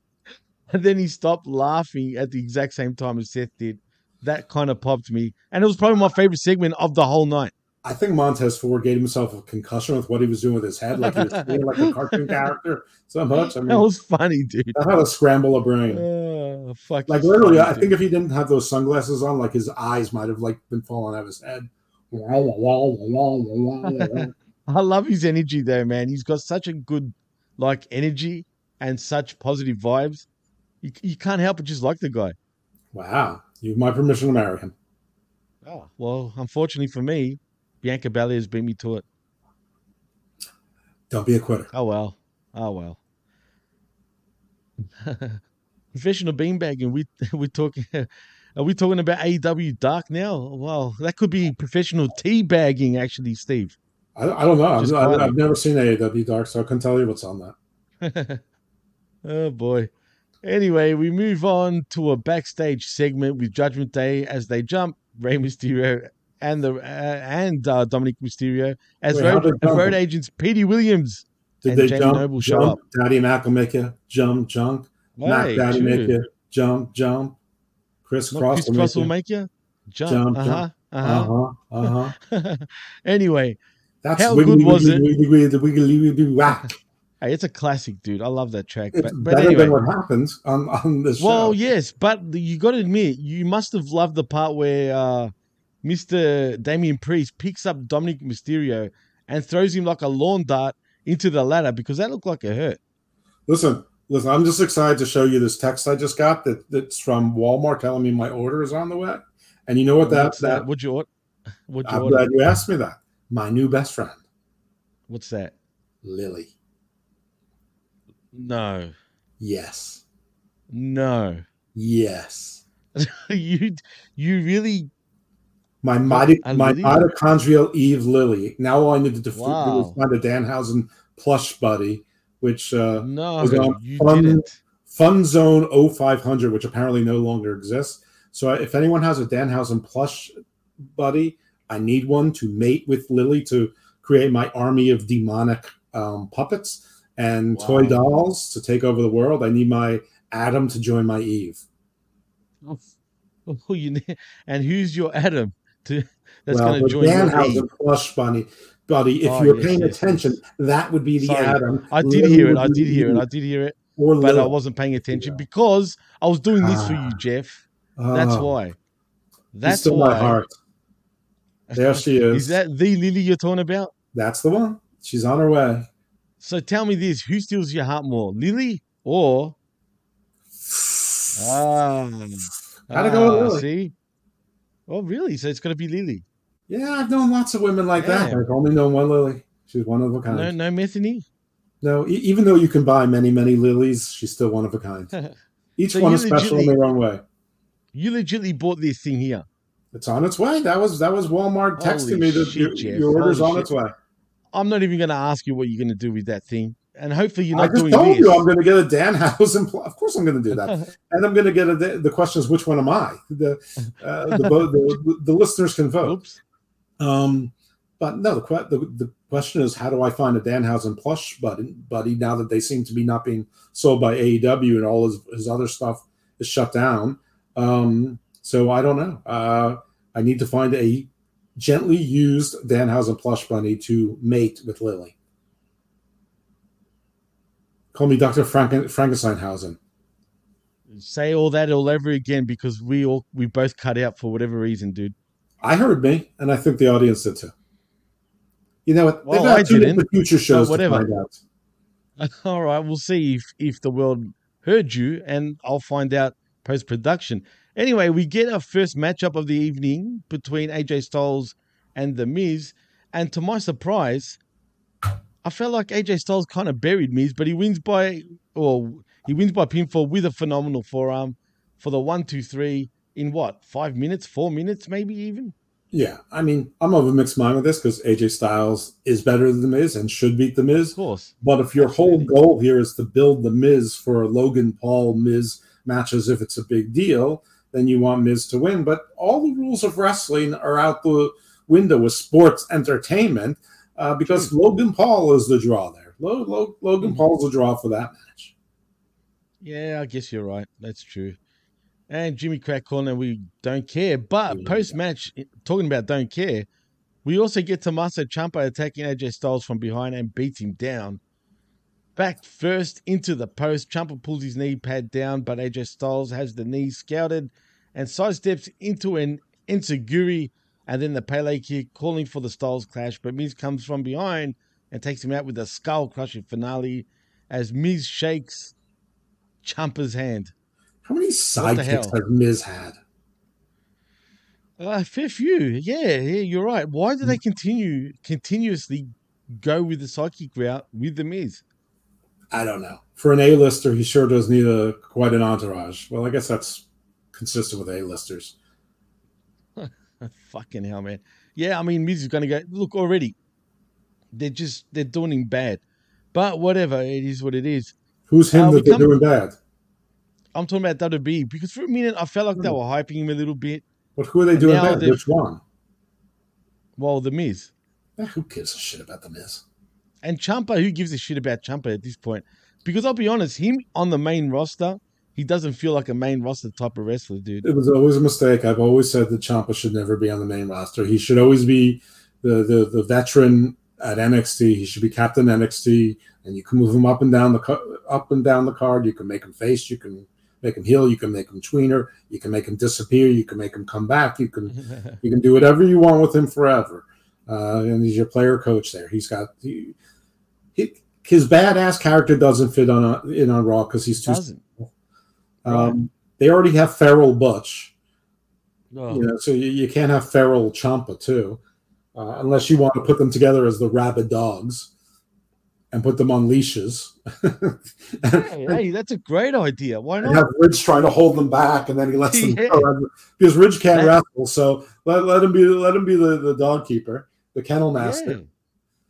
And then he stopped laughing at the exact same time as Seth did. That kind of popped me. And it was probably my favorite segment of the whole night. I think Montez Ford gave himself a concussion with what he was doing with his head, like he was like a cartoon character so much. I mean, that was funny, dude. that had to scramble a brain. Oh, fuck. like literally, funny, I dude. think if he didn't have those sunglasses on, like his eyes might have like been falling out of his head. I love his energy though, man. He's got such a good like energy and such positive vibes. You, you can't help but just like the guy. Wow, you have my permission to marry him. Oh, well, unfortunately for me, Bianca Belair's beat me to it. Don't be a quitter. Oh well. Oh well. Professional beanbagging. We we talking. Are we talking about AEW Dark now? Well, that could be professional teabagging, actually, Steve. I, I don't know. I've, I've, never seen AEW Dark, so I couldn't tell you what's on that. oh boy. Anyway, we move on to a backstage segment with Judgment Day as they jump Rey Mysterio and the uh, and uh, Dominic Mysterio as Wait, road, road agents Petey Williams Did and they Jamie jump? Noble show jump? up. Daddy Mac will make you jump, jump. Mac Hey, Daddy make true. you jump, jump. Chris Not Cross Chris will Cross will make you jump. jump, uh-huh, jump. uh-huh. Uh-huh, uh-huh. anyway, That's how wiggly, good was wiggly, it? Wiggly, wiggly, wiggly, wiggly, whack. Hey, it's a classic, dude. I love that track. It's But, but better anyway, than what happens on, on this well, show. yes, but you got to admit, you must have loved the part where uh, Mr. Damian Priest picks up Dominic Mysterio and throws him like a lawn dart into the ladder because that looked like it hurt. Listen, listen, I'm just excited to show you this text I just got that that's from Walmart telling me my order is on the way. And you know what that, What's that, What'd you? What'd you I'm order? glad you asked me that. My new best friend, What's that? Lily. No, Yes. no. Yes. you you really My A my mitochondrial Eve Lily. Now all I needed to do was Wow. find a Danhausen plush buddy, which uh, no was on Fun. Fun Zone 0500, which apparently no longer exists. So if anyone has a Danhausen plush buddy, I need one to mate with Lily to create my army of demonic um, puppets and toy dolls to take over the world. I need my Adam to join my Eve. Oh, you ne- and who's your Adam to that's well, going to join your Danhausen league? plush bunny, buddy. If Oh, you were yes, paying yes, attention, that would be the Sorry, Adam. I did Lily hear it. I did hear it. I did hear it, Or but I wasn't paying attention because I was doing this for you, Ah. Jeff. That's Oh, why. That's still why. my heart. There she is. Is that the Lily you're talking about? That's the one. She's on her way. So tell me this: who steals your heart more, Lily or? Ah, Gotta go with ah, Lily. See. Oh, really? So it's gonna be Lily. Yeah, I've known lots of women like that. I've only known one Lily. She's one of a kind. No, no Metheny. No, e- even though you can buy many, many lilies, she's still one of a kind. Each So one is special in their own way. You legitly bought this thing here. It's on its way. That was that was Walmart texting Holy me that shit, your, your order's Holy on shit. its way. I'm not even going to ask you what you're going to do with that thing, and hopefully you're not I just doing told this. you I'm going to get a Dan Danhausen. Pl- of course, I'm going to do that, and I'm going to get a. The question is, which one am I? The uh, the, the the listeners can vote. Oops. Um, but no, the, the the question is, how do I find a Danhausen plush buddy? Buddy, now that they seem to be not being sold by AEW and all his, his other stuff is shut down. Um, so I don't know. Uh, I need to find a gently used Danhausen plush bunny to mate with Lily. Call me Doctor Franken- Frankensteinhausen. Say all that all over again because we all we both cut out for whatever reason, dude. I heard me, and I think the audience did too. You know what? Well, I didn't, for future shows oh, whatever. to find out. All right, we'll see if if the world heard you, and I'll find out post production. Anyway, we get our first matchup of the evening between AJ Styles and The Miz, And to my surprise, I felt like AJ Styles kind of buried Miz, but he wins by, or he wins by pinfall with a phenomenal forearm for the one, two, three in what five minutes, four minutes, maybe even. Yeah, I mean, I'm of a mixed mind with this because AJ Styles is better than the Miz and should beat the Miz. Of course. But if your whole goal here is to build the Miz for a Logan Paul Miz match as if it's a big deal, then you want Miz to win. But all the rules of wrestling are out the window with sports entertainment uh, because Logan Paul is the draw there. Lo- Lo- Logan Paul's the draw for that match. Yeah, I guess you're right. That's true. And Jimmy Crack Corner, we don't care. But post match, talking about don't care, we also get Tommaso Ciampa attacking AJ Styles from behind and beats him down. Back first into the post, Ciampa pulls his knee pad down, but AJ Styles has the knee scouted and sidesteps into an Enzuigiri and then the Pele kick, calling for the Styles clash. But Miz comes from behind and takes him out with a skull crushing finale as Miz shakes Ciampa's hand. How many sidekicks has Miz had? Uh, fair few. Yeah, yeah, you're right. Why do they continue continuously go with the psychic route with the Miz? I don't know. For an A-lister, he sure does need a quite an entourage. Well, I guess that's consistent with A-listers. Fucking hell, man. Yeah, I mean, Miz is going to go. Look, already, they're just they're doing him bad. But whatever, it is what it is. Who's him Uh, that they're doing bad? I'm talking about WWE because for a minute I felt like they were hyping him a little bit. But who are they doing bad? Which one? Well, the Miz Eh, who gives a shit about the Miz? And Ciampa. Who gives a shit about Ciampa at this point? Because I'll be honest, him on the main roster, he doesn't feel like a main roster type of wrestler, dude. It was always a mistake. I've always said that Ciampa should never be on the main roster. He should always be the the, the veteran at NXT. He should be captain NXT, and you can move him up and down the up and down the card. You can make him face. You can make him heel. You can make him tweener. You can make him disappear. You can make him come back. You can you can do whatever you want with him forever. Uh, and he's your player coach there. He's got he, he, his badass character doesn't fit on a, in on Raw because he's too. Um, They already have Feral Butch. Oh. You know, so you, you can't have feral Ciampa too, uh, unless you want to put them together as the rabid dogs and put them on leashes. hey, hey, that's a great idea. Why not? have Ridge trying to hold them back, and then he lets them go because Ridge can't wrestle. So let, let him be let him be the, the dog keeper, the kennel master. Yeah,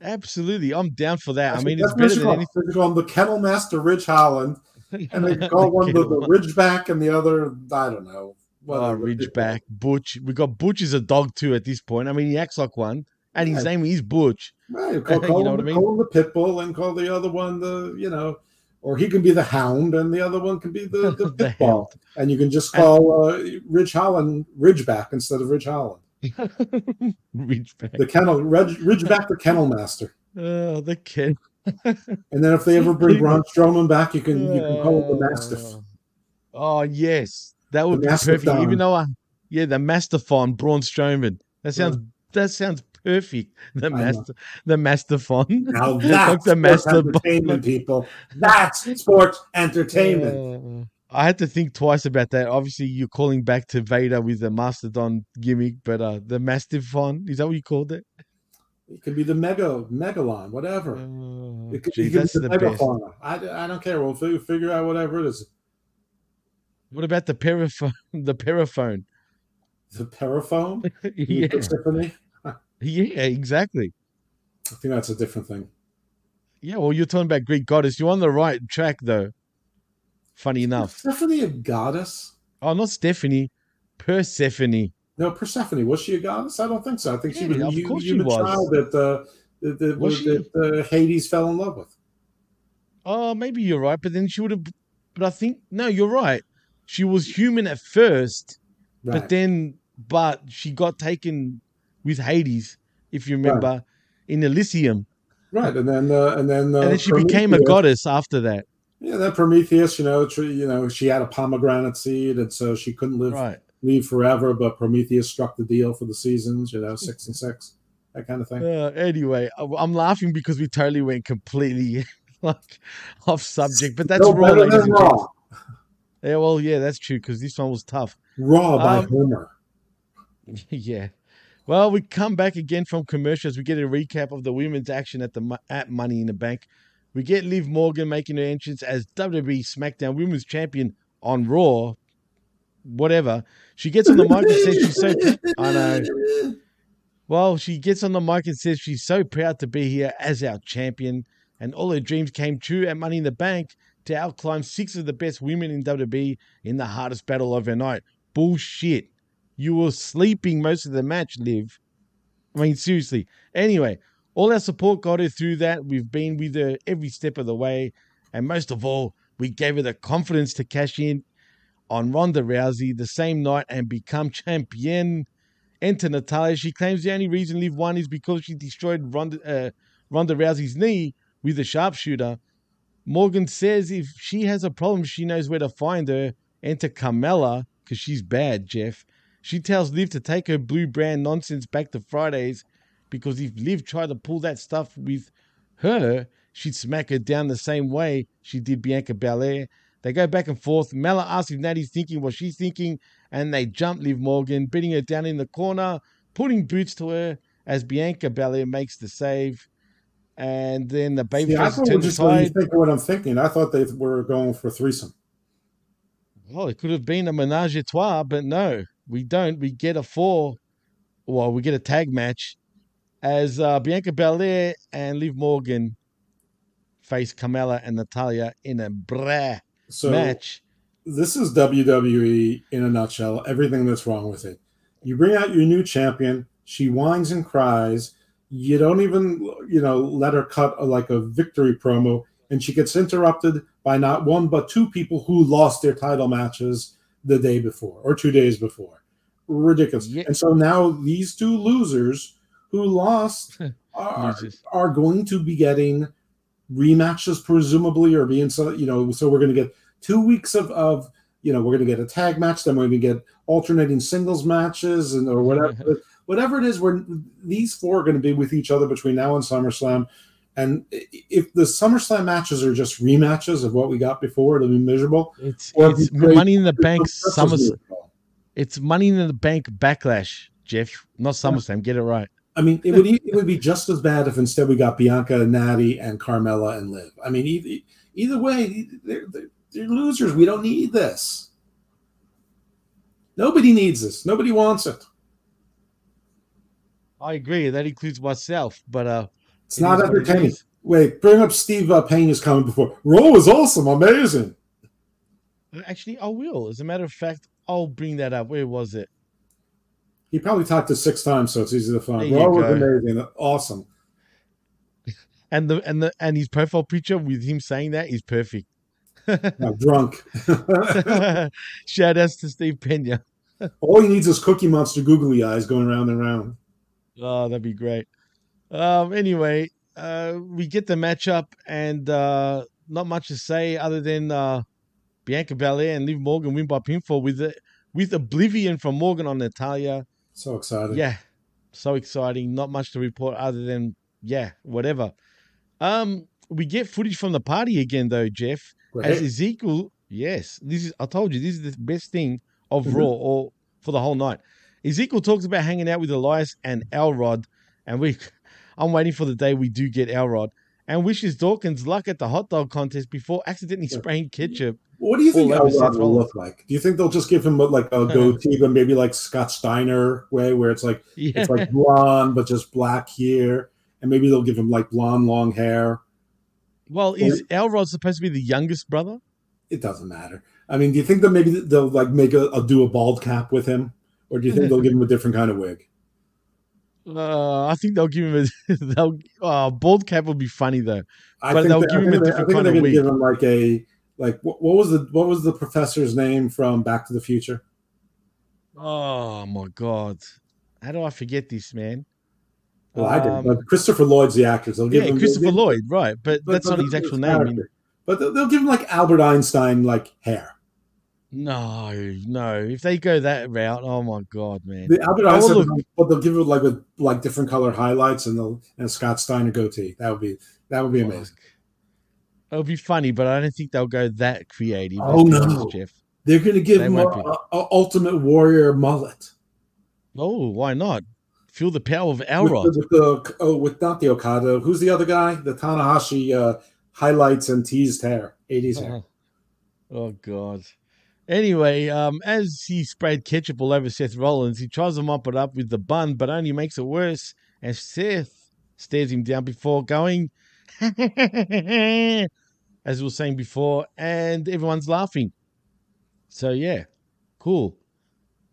absolutely. I'm down for that. I mean, it's better than anything. They call him the kennel master, Ridge Holland, and they call one the, the Ridgeback and the other I don't know. Oh. Ridgeback, Butch. We got Butch is a dog too at this point. I mean, he acts like one, and his Yeah. name is Butch. Right, call, You know him, what I mean? call him the pit bull and call the other one the you know, or he can be the hound and the other one can be the, the pit bull, and you can just call uh, Ridge Holland Ridgeback instead of Ridge Holland. Ridgeback. The kennel Ridge, Ridgeback, the kennel master. Oh, the kid. And then if they ever bring Braun Strowman back, you can you can call him the Mastiff. Oh yes, that would The be perfect. Even though I, yeah, the Mastaphon, Braun Strowman. That sounds that sounds perfect. The master, the Mastaphon. Now Like that's the sports entertainment, people. That's sports entertainment. Uh, I had to think twice about that. Obviously, you're calling back to Vader with the Mastodon gimmick, but uh, the Mastiphon is that what you called it? It could be the mega megalon, whatever. it could, gee, it could that's be the the megafauna. I, I don't care. We'll figure, figure out whatever it is. What about the paraphone? The paraphone. The paraphone? yeah, Persephone? yeah, exactly. I think that's a different thing. Yeah, well, you're talking about Greek goddess. You're on the right track, though. Funny enough. Stephanie a goddess? Oh, not Stephanie, Persephone. No, Persephone. Was she a goddess? I don't think so. I think she was Yeah, a of hu- course she human was. child that, uh, that, that, Was she? that uh, Hades fell in love with. Oh, maybe you're right, but then she would have. But I think no, you're right. She was human at first, Right. but then, but she got taken with Hades, if you remember, in Elysium, Right, and then uh, and then uh, and then she became a goddess after that. Yeah, that Prometheus, you know, tr- you know, she had a pomegranate seed, and so she couldn't live Right. leave forever. But Prometheus struck the deal for the seasons, you know, six and six, that kind of thing. Uh, anyway, I'm laughing because we totally went completely like off subject, but that's No raw. ladies and Raw. Yeah, well, yeah, that's true because this one was tough. Raw by Um, Homer. yeah. Well, we come back again from commercials. We get a recap of the women's action at the at Money in the Bank. We get Liv Morgan making her entrance as WWE SmackDown Women's Champion on Raw. Whatever. She gets on the mic and says she's so. I know. Well, she gets on the mic and says she's so proud to be here as our champion, and all her dreams came true at Money in the Bank to outclimb six of the best women in WWE in the hardest battle of her night. Bullshit. You were sleeping most of the match, Liv. I mean, seriously. Anyway, all our support got her through that. We've been with her every step of the way. And most of all, we gave her the confidence to cash in on Ronda Rousey the same night and become champion. Enter Natalya. She claims the only reason Liv won is because she destroyed Ronda, uh, Ronda Rousey's knee with a sharpshooter. Morgan says if she has a problem, she knows where to find her. Enter Carmella because she's bad, Jeff. She tells Liv to take her blue brand nonsense back to Fridays because if Liv tried to pull that stuff with her, she'd smack her down the same way she did Bianca Belair. They go back and forth. Mela asks if Natty's thinking what she's thinking, and they jump Liv Morgan, beating her down in the corner, putting boots to her as Bianca Belair makes the save. And then the baby Yeah, I thought just you think what I'm thinking. I thought they were going for threesome. Well, it could have been a menage a trois, but no, we don't. We get a four, well, we get a tag match as uh, Bianca Belair and Liv Morgan face Carmella and Natalya in a brah So match. this is WWE in a nutshell. Everything that's wrong with it. You bring out your new champion. She whines and cries. You don't even, you know, let her cut a, like a victory promo, and she gets interrupted by not one but two people who lost their title matches the day before or two days before. Ridiculous. And so now these two losers who lost are, are going to be getting rematches presumably or being so you know so we're going to get two weeks of of you know we're going to get a tag match then we're going to get alternating singles matches and or whatever whatever it is where these four are going to be with each other between now and SummerSlam and if the SummerSlam matches are just rematches of what we got before it'll be miserable It's it's Money in the Bank Wrestlers Summer. Miracle. It's Money in the Bank Backlash, Jeff, not SummerSlam. Get it right. I mean, it would it would be just as bad if instead we got Bianca and Natty and Carmella and Liv. I mean, either, either way, they're, they're, they're losers. We don't need this. Nobody needs this. Nobody wants it. I agree. That includes myself, but uh, It's it not what it entertaining. Wait, bring up Steve uh, Payne is coming before. Raw was awesome, amazing. Actually, I will. As a matter of fact, I'll bring that up. Where was it? He probably talked to six times, so it's easy to find. There you Raw was amazing, awesome. And the and the and his profile picture with him saying that is perfect. I'm drunk. Shout outs to Steve Pena. All he needs is Cookie Monster googly eyes going round and round. Oh, that'd be great. Um, anyway, uh, we get the matchup, and uh, not much to say other than uh, Bianca Belair and Liv Morgan win by pinfall with the, with Oblivion from Morgan on Natalya. So exciting. Yeah, so exciting. Not much to report other than yeah, whatever. Um, we get footage from the party again though, Jeff. As Ezekiel, yes, this is I told you this is the best thing of Mhm. Raw or for the whole night. Ezekiel talks about hanging out with Elias and Elrod, and we I'm waiting for the day we do get Elrod. And wishes Dawkins luck at the hot dog contest before accidentally spraying ketchup. What do you think all Elrod will look like? Do you think they'll just give him like a goatee, but maybe like Scott Steiner way, where it's like Yeah. it's like blonde but just black here, and maybe they'll give him like blonde long hair. Well, is Elrod supposed to be the youngest brother? It doesn't matter. I mean, do you think that maybe they'll like make a, a do a bald cap with him, or do you think they'll give him a different kind of wig? Uh, I think they'll give him a they'll uh, bald cap would be funny though, I but think they'll they- give him a think they- different kind of wig. give him like a like what, what was the what was the professor's name from Back to the Future? Oh my god, how do I forget this, man? Well, I did, Um, but Christopher Lloyd's the actor. So they'll give yeah, him Christopher they'll- Lloyd, right? But, but- that's but not his actual name. character. But they'll, they'll give him like Albert Einstein like hair. No, no. If they go that route, oh my god, man. The Albert Oh, Einstein, look, but they'll give it like with like different color highlights and they'll and Scott Steiner goatee. That would be that would be amazing. It'll be funny, but I don't think they'll go that creative. Oh, no. honest, Jeff. They're going to give They him a, a- a Ultimate Warrior mullet. Oh, why not? Feel the power of With, Elrod. with the oh, with not the Okada. Who's the other guy? The Tanahashi uh, highlights and teased hair, 80s hair. Oh God. Anyway, um, as he sprayed ketchup all over Seth Rollins, he tries to mop it up with the bun, but only makes it worse. as Seth stares him down before going, as we were saying before, and everyone's laughing. So yeah, cool.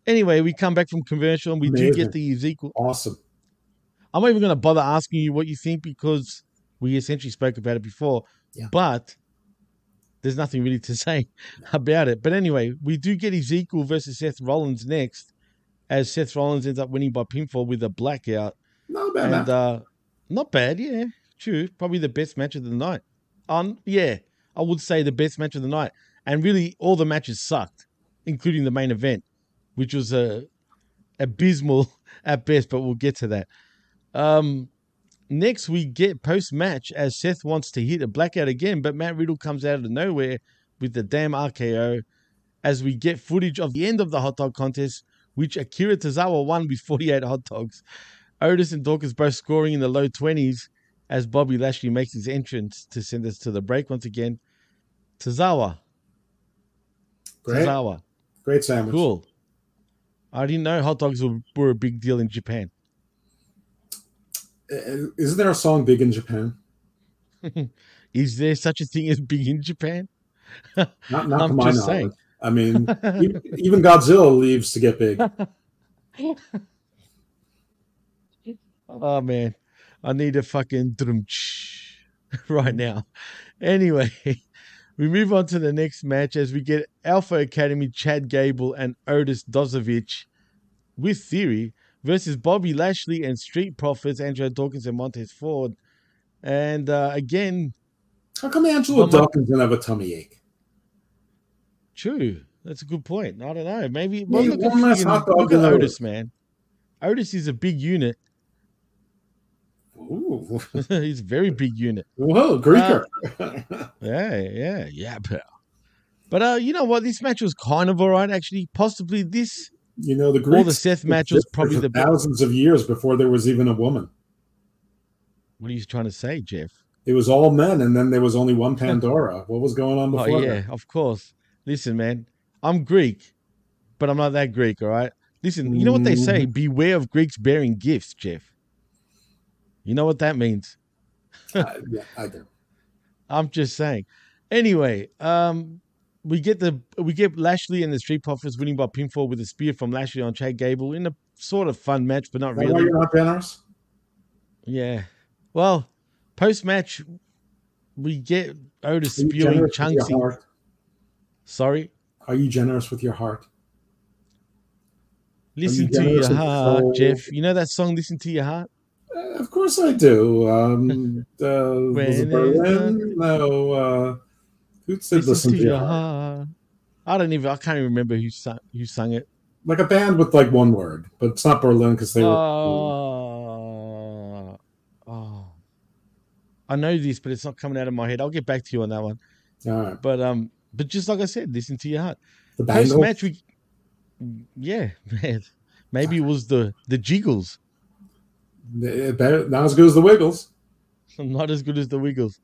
Anyway, we come back from commercial and we do get the Ezekiel. Awesome. I'm not even going to bother asking you what you think because we essentially spoke about it before. Yeah. But there's nothing really to say about it. But anyway, we do get Ezekiel versus Seth Rollins next, as Seth Rollins ends up winning by pinfall with a blackout. Not bad, and uh, not bad, yeah, true. Probably the best match of the night. Um, yeah, I would say the best match of the night. And really, all the matches sucked, including the main event, which was a abysmal at best. But we'll get to that. Um, next, we get post match as Seth wants to hit a blackout again, but Matt Riddle comes out of nowhere with the damn RKO. As we get footage of the end of the hot dog contest, which Akira Tozawa won with 48 hot dogs. Otis and Dawkins both scoring in the low 20s as Bobby Lashley makes his entrance to send us to the break once again. Tozawa. Great. Tozawa. Great sandwich. Cool. I didn't know hot dogs were, were a big deal in Japan. Uh, Isn't there a song big in Japan? Is there such a thing as big in Japan? Not, not to I'm my just knowledge. saying. I mean, even Godzilla leaves to get big. Oh man, I need a fucking drum right now. Anyway, we move on to the next match as we get Alpha Academy Chad Gable and Otis Dozovich with Theory versus Bobby Lashley and Street Profits Andrew Dawkins and Montez Ford. And uh, again, How come Angelo Well, Dawkins didn't have a tummy ache? true. That's a good point. I don't know. Maybe well, Maybe look, at, one less freaking- hot dog look at Otis, Otis. man. Otis is a big unit. Ooh. He's a very big unit. Whoa, Greeker. Yeah, yeah, yeah, pal. But uh, you know what? This match was kind of all right, actually. Possibly this. you know, the Or Greeks the Seth match was probably the best. thousands of years before there was even a woman. What are you trying to say, Jeff? It was all men, and then there was only one Pandora. What was going on before oh yeah, that? of course. Listen, man, I'm Greek, but I'm not that Greek. All right. Listen, you know what they say? Mm. Beware of Greeks bearing gifts, Jeff. You know what that means? Uh, yeah, I do. I'm just saying. Anyway, um, we get the we get Lashley and the Street Profits winning by pinfall with a spear from Lashley on Chad Gable in a sort of fun match, but not that really. you're not generous? Yeah. Well, post match, we get Otis you spewing chunks. Sorry. Are you generous with your heart? Listen to your with your heart. Jeff. You know that song, Listen to Your Heart? Uh, of course I do. Um, uh, was it Berlin? No. Uh, who said Listen, to, your heart. I don't even, I can't even remember who sung, who sung it. Like a band with like one word, but it's not Berlin because they were. Oh, oh. I know this, but it's not coming out of my head. I'll get back to you on that one. All right. But um, but just like I said, listen to your heart. The Post match, we, yeah, man. Maybe it was the the Jiggles. Better- Not as good as the Wiggles. Not as good as the Wiggles.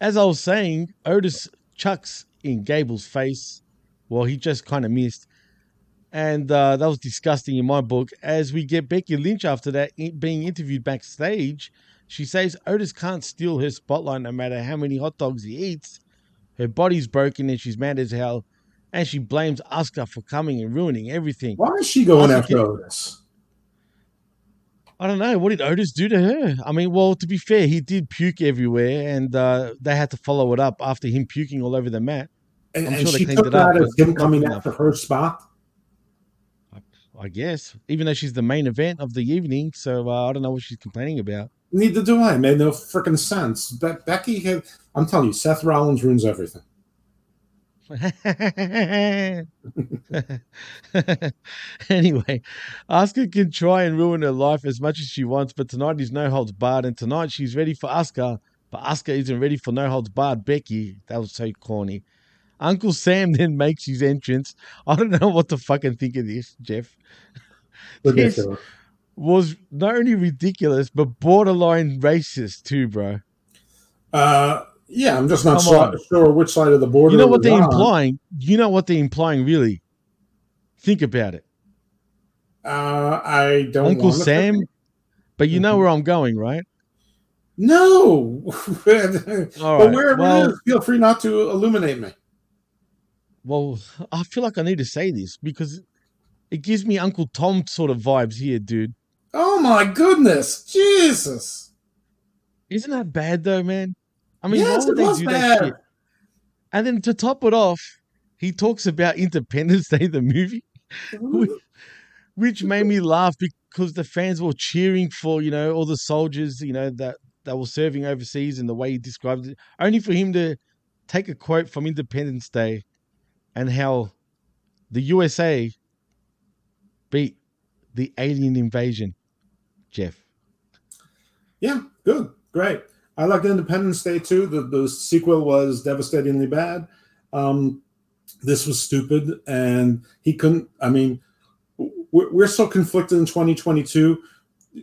As I was saying, Otis chucks in Gable's face. Well, he just kind of missed. And uh, that was disgusting in my book. As we get Becky Lynch after that being interviewed backstage, she says Otis can't steal her spotlight no matter how many hot dogs he eats. Her body's broken and she's mad as hell. And she blames Asuka for coming and ruining everything. Why is she going Asuka- after Otis? I don't know. What did Otis do to her? I mean, well, to be fair, he did puke everywhere, and uh, they had to follow it up after him puking all over the mat. And, I'm and sure they she cleaned took it up. that as him coming enough, after her spot. I guess, even though she's the main event of the evening. So uh, I don't know what she's complaining about. Neither do I. It made no freaking sense. Be- Becky had. I'm telling you, Seth Rollins ruins everything. anyway, Asuka can try and ruin her life as much as she wants, but tonight is no holds barred, and tonight she's ready for Asuka, but Asuka isn't ready for no holds barred Becky. That was so corny. Uncle Sam then makes his entrance. I don't know what to fucking think of this, Jeff. This, was not only ridiculous but borderline racist too, bro. Uh, yeah, I'm just not so- sure which side of the border. You know what they're implying? You know what they're implying, really? Think about it. Uh, I don't. Uncle Sam, think. but you know Mm-hmm. where I'm going, right? No. All but wherever well- it is, feel free not to illuminate me. Well, I feel like I need to say this because it gives me Uncle Tom sort of vibes here, dude. Oh my goodness, Jesus! Isn't that bad though, man? I mean, Yes, why would they do bad. that shit? And then to top it off, he talks about Independence Day, the movie, whi- mm-hmm. which made me laugh because the fans were cheering for you know all the soldiers you know that that were serving overseas and the way he described it, only for him to take a quote from Independence Day and how the USA beat the alien invasion. Jeff. Yeah, good, great. I liked Independence Day too. The the sequel was devastatingly bad. Um, this was stupid, and he couldn't. I mean, we're, we're so conflicted in 2022.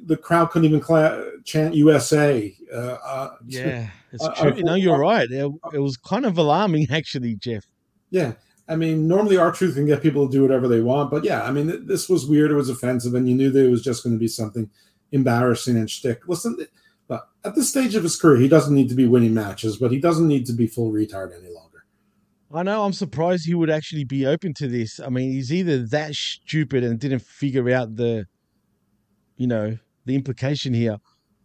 The crowd couldn't even cla- chant USA. Uh, uh, Yeah, it's uh, true. no, you're right. It, it was kind of alarming, actually, Jeff. Yeah. I mean, normally R-Truth can get people to do whatever they want, but yeah, I mean, th- this was weird. It was offensive, and you knew that it was just going to be something embarrassing and shtick. Listen, but at this stage of his career, he doesn't need to be winning matches, but he doesn't need to be full retard any longer. I know. I'm surprised he would actually be open to this. I mean, he's either that stupid and didn't figure out the, you know, the implication here,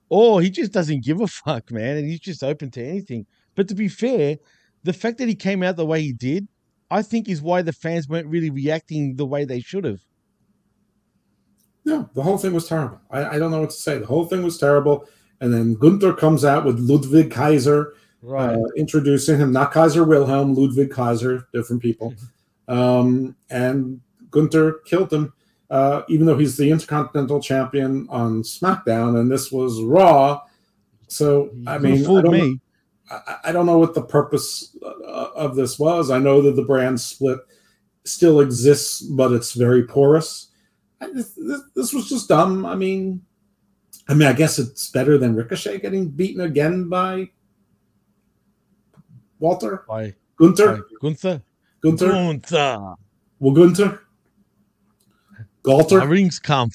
or he just doesn't give a fuck, man, and he's just open to anything. But to be fair, the fact that he came out the way he did, I think, is why the fans weren't really reacting the way they should have. No, the whole thing was terrible. I, I don't know what to say. The whole thing was terrible. And then Gunther comes out with Ludwig Kaiser, Right. uh, introducing him, not Kaiser Wilhelm, Ludwig Kaiser, different people. um, and Gunther killed him, uh, even though he's the Intercontinental Champion on SmackDown, and this was Raw. So I mean, I don't, me. know, I, don't know what the purpose uh, of this was. I know that the brand split still exists, but it's very porous. This, this was just dumb. I mean, I mean, I guess it's better than Ricochet getting beaten again by Walter By Gunther. by Gunther. Gunther. Gunther. Well, Gunther. Galter. My rings come.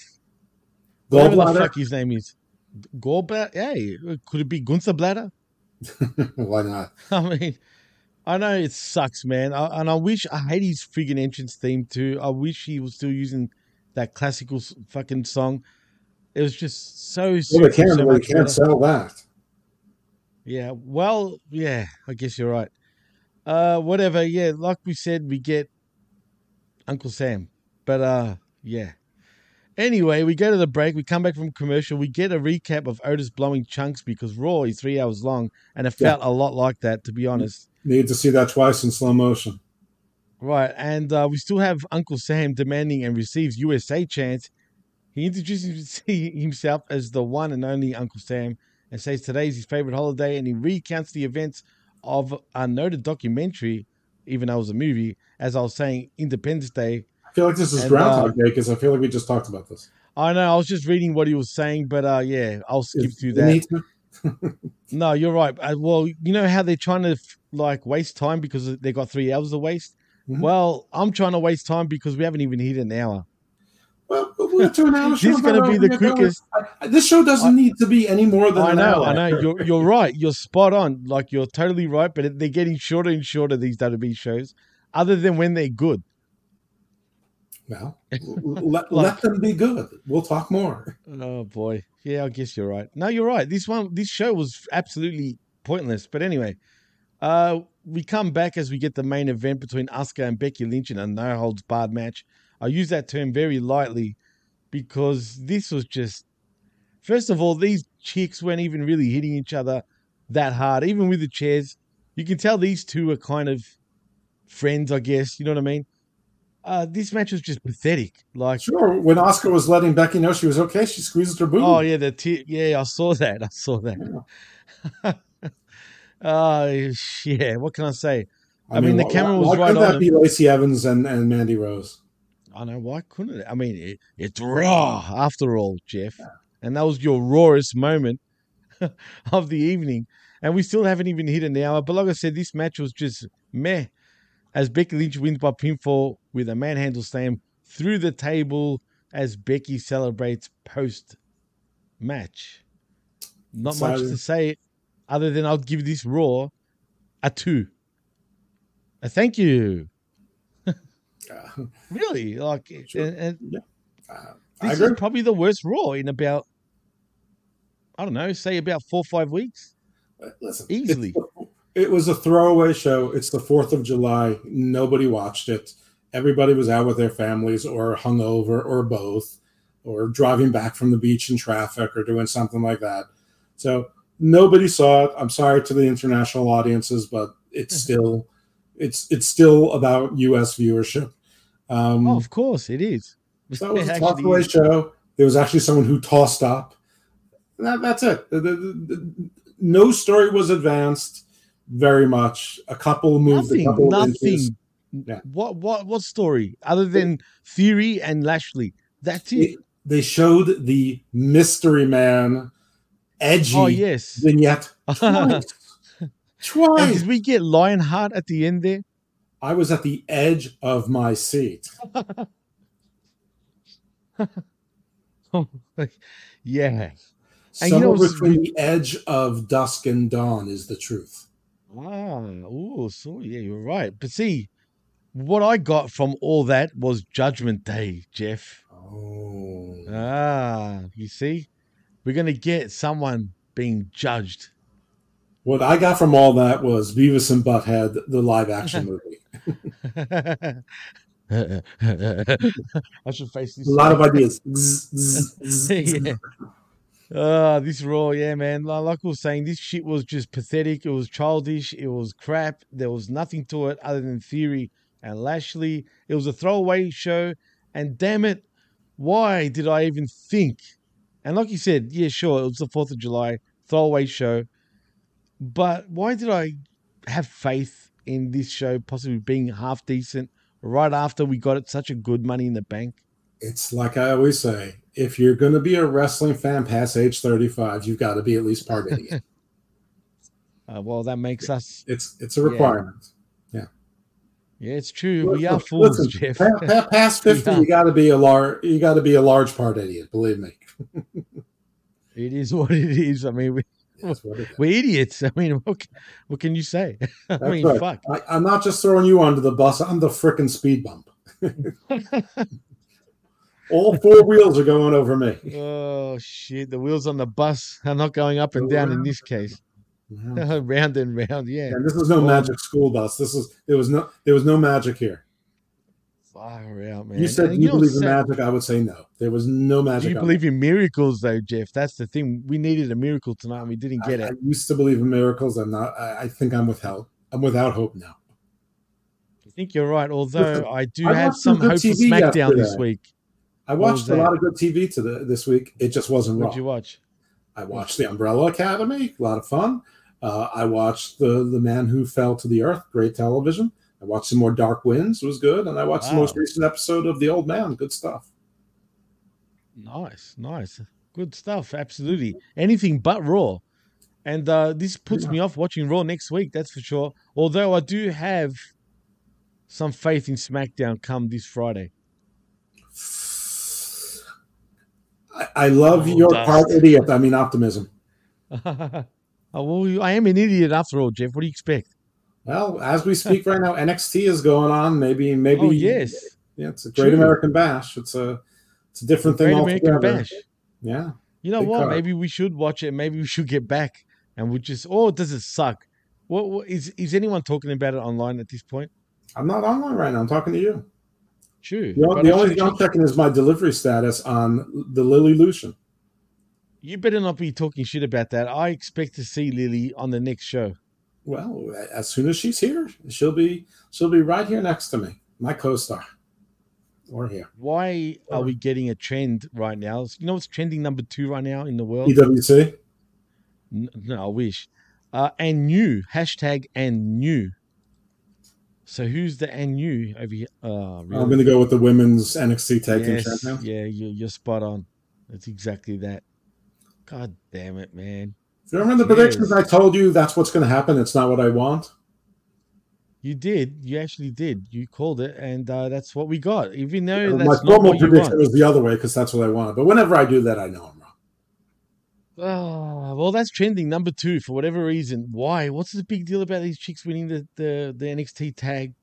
Whatever the fuck his name is. Gallbladder? Hey, could it be Gunther Bladder? Why not? I mean, I know it sucks, man. I, and I wish, I hate his friggin' entrance theme too. I wish he was still using that classical fucking song. It was just so, Well, super, they can't. so they can't better. sell that. Yeah, well, yeah, I guess you're right. Uh, whatever. Yeah, like we said, we get Uncle Sam, but uh, yeah. Anyway, we go to the break. We come back from commercial. We get a recap of Otis blowing chunks because Raw is three hours long, and it Yeah. felt a lot like that, to be honest. Need to see that twice in slow motion. Right, and uh, we still have Uncle Sam demanding and receives USA chants. He introduces himself as the one and only Uncle Sam and says today is his favorite holiday, and he recounts the events of a noted documentary, even though it was a movie, as I was saying, Independence Day. I feel like this is And, Groundhog uh, Day because I feel like we just talked about this. I know, I was just reading what he was saying, but uh, yeah, I'll skip Is- through that. No, you're right. Uh, well, you know how they're trying to like waste time because they got three hours to waste. Mm-hmm. Well, I'm trying to waste time because we haven't even hit an hour. Well, we're two and a half This shows gonna be the quickest. I- This show doesn't need to be any more than I know. I know. You're you're right. You're spot on. Like you're totally right. But they're getting shorter and shorter these WWE shows, other than when they're good. Well, let, let them be good. We'll talk more. Oh boy. Yeah, I guess you're right. No, you're right. This one, this show was absolutely pointless. But anyway, uh, we come back as we get the main event between Asuka and Becky Lynch in a no holds barred match. I use that term very lightly because this was just, first of all, these chicks weren't even really hitting each other that hard, even with the chairs. You can tell these two are kind of friends, I guess. You know what I mean? Uh, this match was just pathetic. Like, Sure. When Asuka was letting Becky know she was okay, she squeezed her boob. Oh yeah, the t- yeah, I saw that. I saw that. Oh yeah, what can I say? I, mean, the why- camera was right couldn't on that be. Lacey Evans and, and Mandy Rose? I know why couldn't it? I mean, it, it's raw after all, Jeff, and that was your rawest moment of the evening, and we still haven't even hit an hour. But like I said, this match was just meh. As Becky Lynch wins by pinfall with a manhandle slam through the table as Becky celebrates post match. Not much to say other than I'll give this Raw a two. A thank you. really? Like, and, and uh, I this agree. is probably the worst Raw in about, I don't know, say about four or five weeks. Uh, listen, Easily. It was a throwaway show. It's the 4th of July. Nobody watched it. Everybody was out with their families or hungover or both or driving back from the beach in traffic or doing something like that. So nobody saw it. I'm sorry to the international audiences, but it's mm-hmm. still it's it's still about US viewership. Um, Oh, of course it is. it was a It toss actually away is. show. There was actually someone who tossed up. That, that's it. The- the- the- no story was advanced very much. A couple moved a Nothing. couple of Nothing. inches. Yeah. What what what story other than Theory and Lashley? That's it. It- they showed the mystery man edgy Oh yes. vignette twice. Twice. did we get Lionheart at the end there? I was at the edge of my seat. yeah. And you know, Somewhere between the edge of dusk and dawn is the truth. Ah, oh, so yeah, you're right. But see, what I got from all that was Judgment Day, Jeff. Oh. Ah, you see, we're gonna get someone being judged. What I got from all that was Beavis and Butthead, the live action movie. I should face this. A lot of ideas. Yeah. Uh, this raw, yeah, man. Li- Like I was saying, this shit was just pathetic. It was childish. It was crap. There was nothing to it other than Theory and Lashley. It was a throwaway show. And damn it, why did I even think? And like you said, yeah, sure, it was the 4th of July, throwaway show. But why did I have faith in this show possibly being half decent right after we got it such a good money in the bank? It's like I always say if you're going to be a wrestling fan past age 35, you've got to be at least part idiot. Uh, well, that makes us. It's it's a requirement. Yeah. Yeah, it's true. We are fools, listen, Jeff. pa- pa- past 50, you got to be a large you got to be a large part idiot, believe me. It is what it is. I mean, we, we're idiots. I mean, what, can- what can you say? I That's mean, right. fuck. I, I'm not just throwing you under the bus. I'm the freaking speed bump. All four wheels are going over me. Oh shit! The wheels on the bus are not going up and down in this case. round and round, yeah. And this is no magic school bus. This is there was no there was no magic here. Far out, man. You said And you believe in magic. I would say no. There was no magic. Do you believe in miracles, though, Jeff? That's the thing. We needed a miracle tonight, and we didn't get I, it. I used to believe in miracles. I'm not. I, I think I'm without. I'm without hope now. I think you're right. Although I do I have some some hope for TV SmackDown this week. I watched a lot of good TV to the, this week. It just wasn't What'd raw. you watch? I watched the Umbrella Academy. A lot of fun. Uh, I watched the the Man Who Fell to the Earth. Great television. I watched some more Dark Winds. Was good. And I watched the most recent episode of The Old Man. Good stuff. Nice, nice, good stuff. Absolutely, anything but Raw. And uh, this puts me off watching Raw next week. That's for sure. Although I do have some faith in SmackDown come this Friday. I, I love Oh, your dust. part idiot. I mean optimism. oh, well, I am an idiot after all, Jeff. What do you expect? Well, as we speak right now, NXT is going on. Maybe, maybe. Oh, yes. Yeah, it's a Great True. American Bash. It's a, it's a different thing Great American altogether. Bash. Yeah. You know what? card. Maybe we should watch it. Maybe we should get back and we just. Oh, does it suck? What, what is is anyone talking about it online at this point? I'm not online right now. I'm talking to you. True. The, the only thing I'm checking is my delivery status on the Lily Lucian. You better not be talking shit about that. I expect to see Lily on the next show. Well, as soon as she's here, she'll be she'll be right here next to me, my co-star, or here. Why are we getting a trend right now? You know what's trending number two right now in the world? EWC. No, I wish. Uh, and new hashtag and new. So who's the and you over here? Oh, really? I'm going to go with the women's NXT Tag Team Yes, Champions. Yeah, you're, you're spot on. That's exactly that. God damn it, man. Do you remember the predictions I told you? That's what's going to happen. It's not what I want. You did. You actually did. You called it, and uh, that's what we got. Even though My that's not normal prediction want. was the other way because that's what I wanted. But whenever I do that, I know I'm wrong. Ah, well, that's trending number two for whatever reason. Why? What's the big deal about these chicks winning the, the, the NXT Tag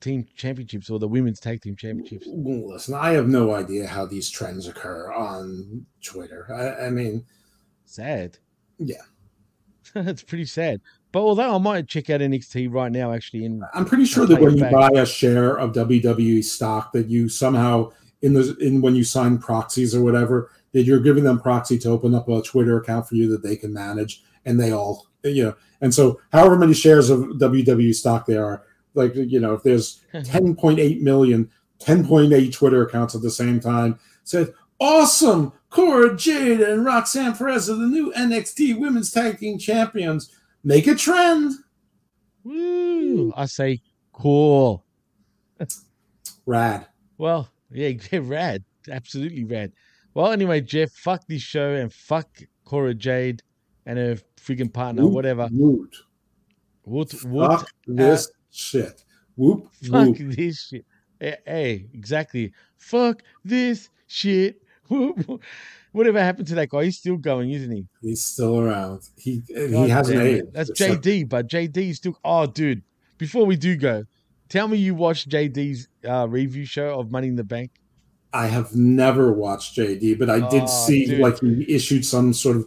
Team Championships or the Women's Tag Team Championships? Listen, I have no idea how these trends occur on Twitter. I, I mean, Sad. Yeah, That's pretty sad. But although I might check out NXT right now, actually, in I'm pretty sure that when you back. buy a share of WWE stock, that you somehow in the in when you sign proxies or whatever, that you're giving them proxy to open up a Twitter account for you that they can manage, and they all you know. And so, however many shares of WWE stock there are, like you know, if there's 10.8 million, 10.8 Twitter accounts at the same time, said awesome. Cora Jade and Roxanne Perez are the new NXT Women's Tag Team Champions. Make a trend. Woo, I say cool. Rad. Well, yeah, rad. Absolutely rad. Well, anyway, Jeff, fuck this show and fuck Cora Jade and her freaking partner, whatever. Woot. Woot, woot, Fuck uh, this shit. Whoop, Fuck whoop. this shit. Hey, hey, exactly. Fuck this shit. Whatever happened to that guy? He's still going, isn't he? He's still around. He he hasn't aged. That's JD, but JD is still. Oh, dude. Before we do go, tell me you watched JD's uh, review show of Money in the Bank. I have never watched JD, but I did Oh, see dude. like he issued some sort of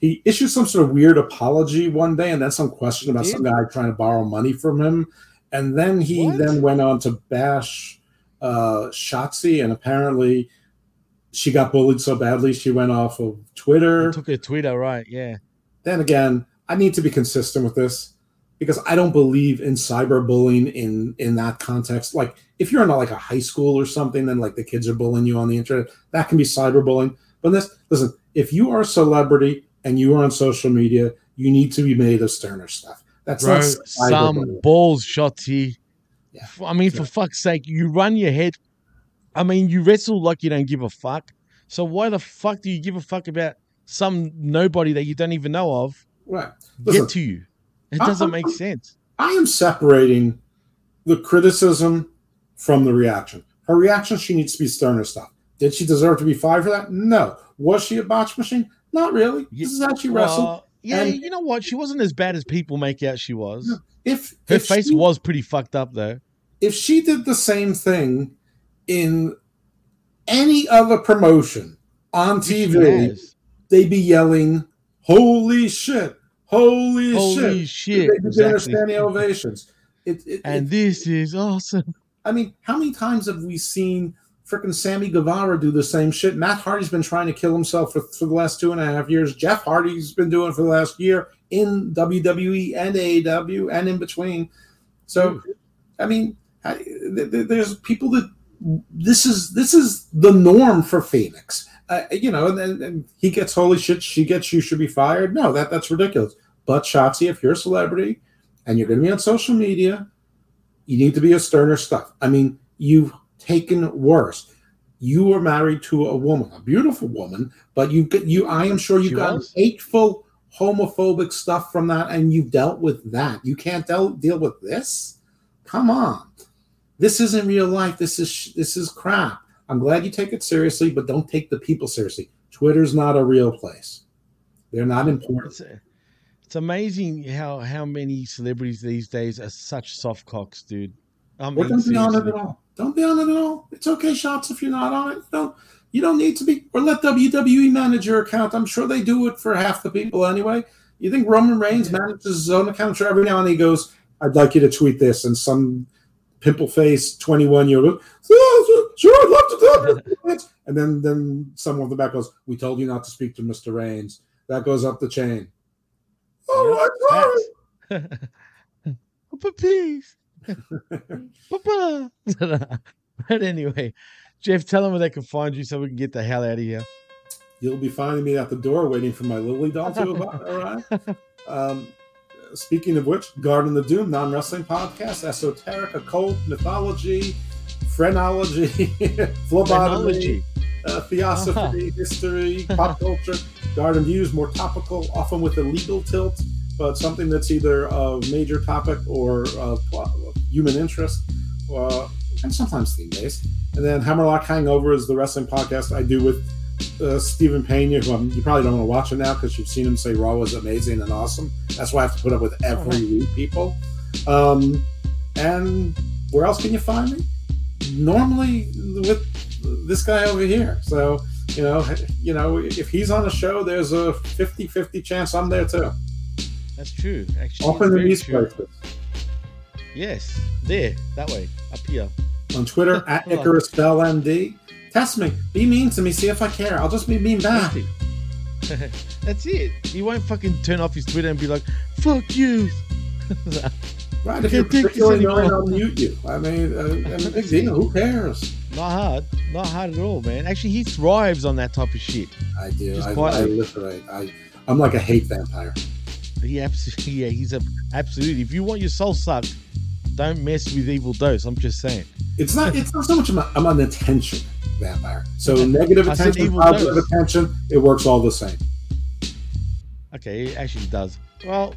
he issued some sort of weird apology one day, and then some question about some guy trying to borrow money from him, and then he What? then went on to bash uh, Shotzi, and apparently she got bullied so badly she went off of Twitter. Took her Twitter, right? Yeah. then again, I need to be consistent with this because I don't believe in cyberbullying in in that context. Like if you're in like a high school or something, then like the kids are bullying you on the internet, that can be cyberbullying. But this, listen, if you are a celebrity and you are on social media, you need to be made of sterner stuff. That's Bro, not some balls Shotzi. I mean, for fuck's sake, you run your head. I mean, you wrestle like you don't give a fuck. So why the fuck do you give a fuck about some nobody that you don't even know of Right. Listen, get to you? It doesn't I- make sense. I am separating the criticism from the reaction. Her reaction, she needs to be sterner stuff. Did she deserve to be fired for that? No. Was she a botch machine? Not really. This is how she wrestled. Well, yeah, And you know what? She wasn't as bad as people make out she was. if Her if face she- was pretty fucked up though. if she did the same thing in any other promotion on TV, has. they'd be yelling, "Holy shit! Holy, Holy shit!" shit, They'd be giving her exactly. standing ovations. It, it, And this is awesome. I mean, how many times have we seen freaking Sammy Guevara do the same shit? Matt Hardy's been trying to kill himself for, for the last two and a half years. Jeff Hardy's been doing it for the last year in WWE and AEW and in between. So, hmm. I mean, I, th- th- there's people that this is this is the norm for Fenix. Uh, you know, and, and, he gets holy shit. She gets you should be fired. No, that that's ridiculous. But Shotzi, if you're a celebrity and you're going to be on social media, you need to be a sterner stuff. I mean, you've taken worse. You were married to a woman, a beautiful woman, but you you I am sure you She got hateful homophobic stuff from that and you've dealt with that. You can't del- deal with this? Come on. This isn't real life. This is sh- this is crap. I'm glad you take it seriously, but don't take the people seriously. Twitter's not a real place. They're not important. It's, it's amazing how how many celebrities these days are such soft cocks, dude. I mean, don't be on it at all. Don't be on it at all. It's okay, Shotzi if you're not on it. You don't you don't need to be. Or let WWE manage your account. I'm sure they do it for half the people anyway. You think Roman Reigns manages his own account? Sure, every now and then he goes, "I'd like you to tweet this," and some pimple face 21 year old, "Oh, sure, I'd love to do it. And then then someone in the back goes, "We told you not to speak to Mr. Reigns." That goes up the chain. Oh, I'm sorry. Papa, please. Papa. but anyway, Jeff, tell them where they can find you so we can get the hell out of here. You'll be finding me at the door waiting for my Lily doll to arrive. Um, speaking of which, Garden of Doom, non wrestling podcast, esoteric, occult, mythology, phrenology, phlebotomy, uh, theosophy, history, pop culture. Garden Views, more topical, often with a legal tilt, but something that's either a major topic or uh, human interest, uh, and sometimes theme based. And then Hammerlock Hangover is the wrestling podcast I do with uh, Stephen Pena, who I'm, you probably don't want to watch it now because you've seen him say Raw was amazing and awesome. That's why I have to put up with every week, people. Um, and where else can you find me? Normally with this guy over here. So, you know, you know, if he's on a show, there's a 50-50 chance I'm there too. That's true. Actually, Often in these true. places. Yes, there, that way, up here. On Twitter, at Icarus Bell MD. Test me. Be mean to me. See if I care. I'll just be mean back. That's it. He won't fucking turn off his Twitter and be like, "Fuck you." Right, if you're particularly annoying. I'll mute you. I mean, uh, I mean, big deal. Who cares? Not hard. Not hard at all, man. Actually, he thrives on that type of shit. I do. I, I literally, I, I'm like a hate vampire. He absolutely, yeah, he's a absolutely. If you want your soul sucked, don't mess with evil dose. I'm just saying. It's not. It's not so much. I'm, I'm attention vampire. So negative I attention, positive attention, it works all the same. Okay, it actually does. Well,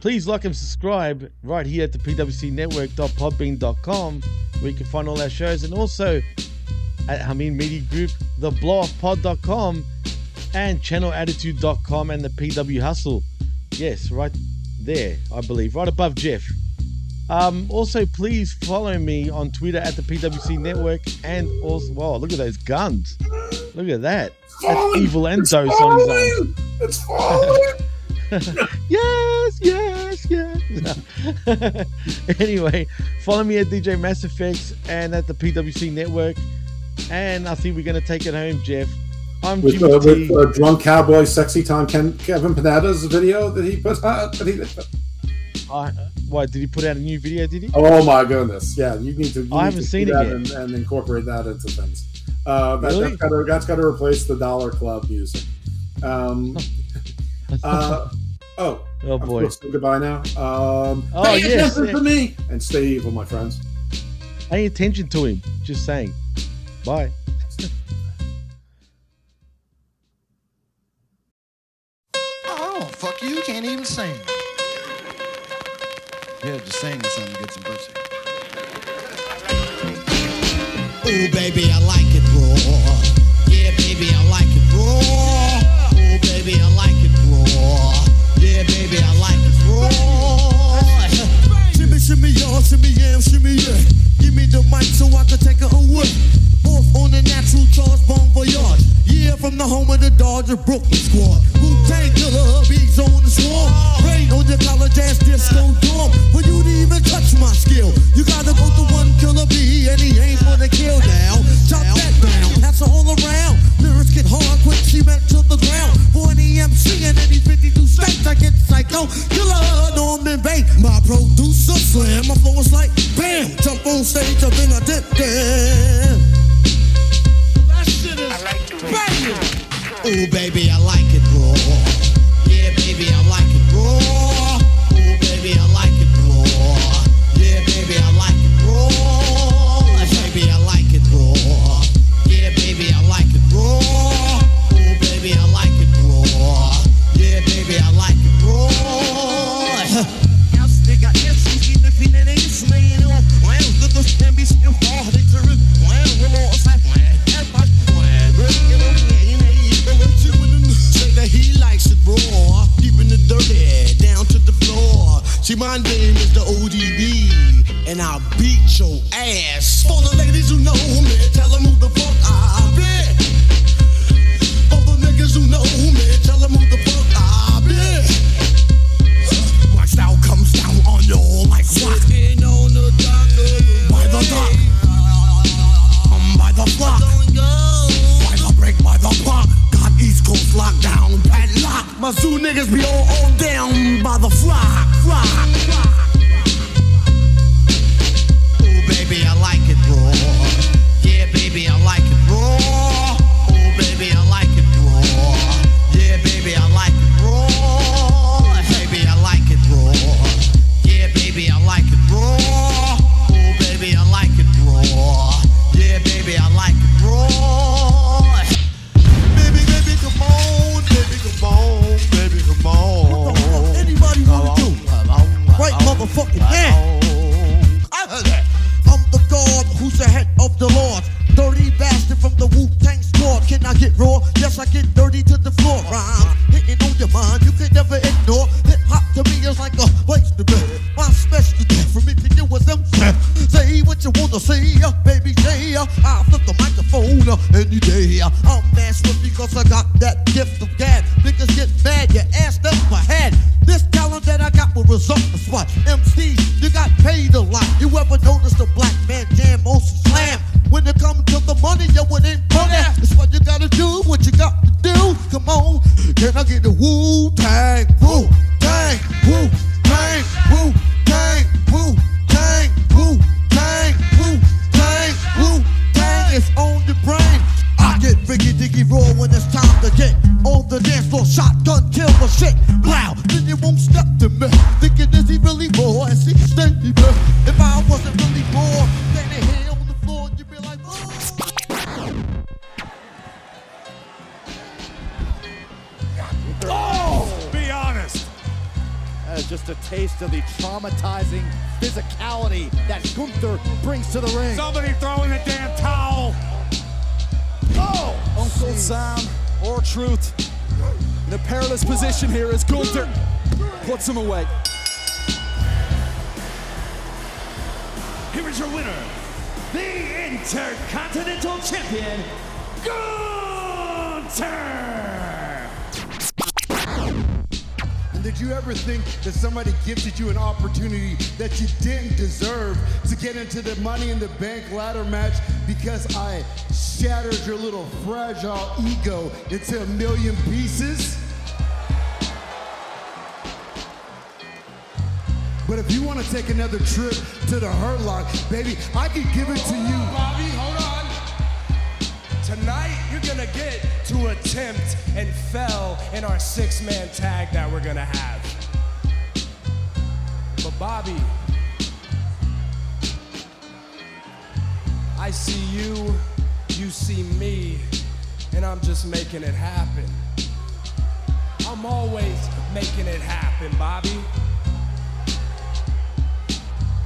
please like and subscribe right here at the pwcnetwork.podbean.com where you can find all our shows and also at Hamin Media Group, the blowoffpod.com and channelattitude.com and the PW Hustle. Yes, right there, I believe, right above Jeff. Um, also, please follow me on Twitter at the PWC Network and also, wow, look at those guns. Look at that. That's evil and It's falling! It's falling! yes, yes, yes. anyway, follow me at DJ Mass FX and at the PWC Network. And I think we're going to take it home, Jeff. I'm with, uh, with uh, drunk cowboy, sexy time, Ken, Kevin Panetta's video that he put out. That he, Uh, why, did he put out a new video, did he? oh my goodness! Yeah, you need to. You I need haven't to seen it yet. And, and incorporate that into things. Uh, that, Really? that's got to that's got to replace the Dollar Club music. Um, uh, oh, Oh, I'm boy. to say goodbye now. Um, Oh, pay yes, attention yeah. to me and stay evil, my friends. Pay attention to him. Just saying. Bye. Oh, fuck you, can't even sing. Yeah, just sing something get some pussy. Ooh, baby, I like it raw. Yeah, baby, I like it raw. Ooh, baby, I like it raw. Yeah, baby, I like it raw. Shimmy, shimmy, y'all, shimmy, yam, shimmy, yeah. Give me the mic so I can take it away. Off on the natural charge, bon voyage. Yeah, from the home of the Dodger Brooklyn squad. Wu-Tang killer, bees on the swarm. Rain on your college ass disco dorm. For you to even touch my skill, you gotta go to one killer bee, and he ain't for the kill now. Chop that down, it all around. Get hard, quick cement to the ground. For an EMC in any 52 states, I get psycho. Killer, Norman Bates, my producer slam. My flow is like bam, jump on stage, I've been a dip. That shit is banging. Ooh, baby, I like it raw. Yeah, baby, I like it raw. Ooh, baby, I like it raw. Yeah, baby, I like it raw. See, my name is the ODB, and I'll beat your ass. For the ladies who know me, tell them who the fuck I be. For the niggas who know the Money in the Bank ladder match because I shattered your little fragile ego into a million pieces? But if you want to take another trip to the Hurt Lock, baby, I can give it to you. Bobby, hold on. Tonight, you're gonna get to attempt and fell in our six man tag that we're gonna have. But, Bobby, I see you, you see me, and I'm just making it happen. I'm always making it happen, Bobby.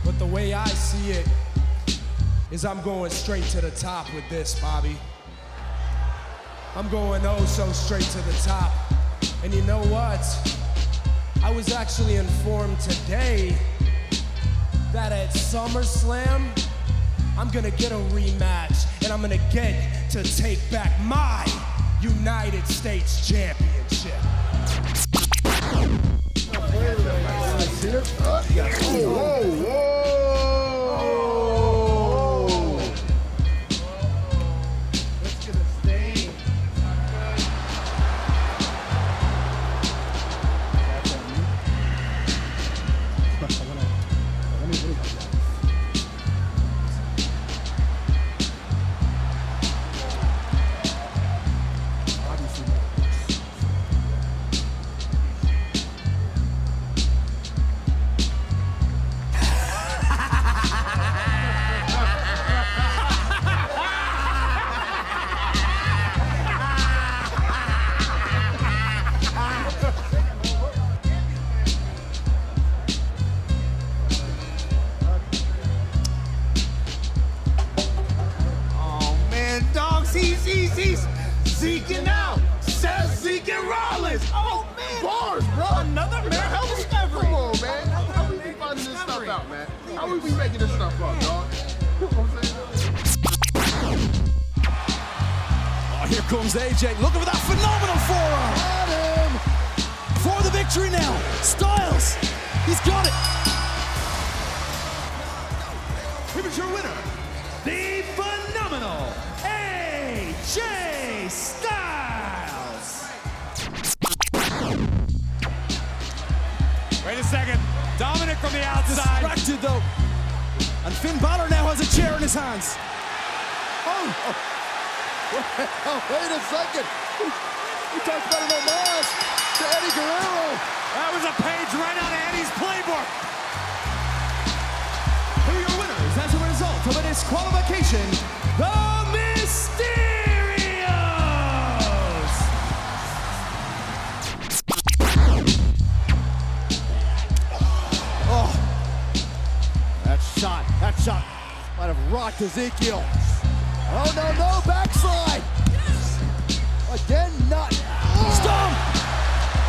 But the way I see it is I'm going straight to the top with this, Bobby. I'm going oh so straight to the top. And you know what? I was actually informed today that at SummerSlam, I'm gonna get a rematch and I'm gonna get to take back my United States Championship. Oh Finn Balor now has a chair in his hands. Oh, oh. wait a second. We talked about an homage to Eddie Guerrero. That was a page right out of Eddie's playbook. Here are your winners as a result of a disqualification, the might have rocked Ezekiel. Oh, no, no, backslide. Again, not. Stomp!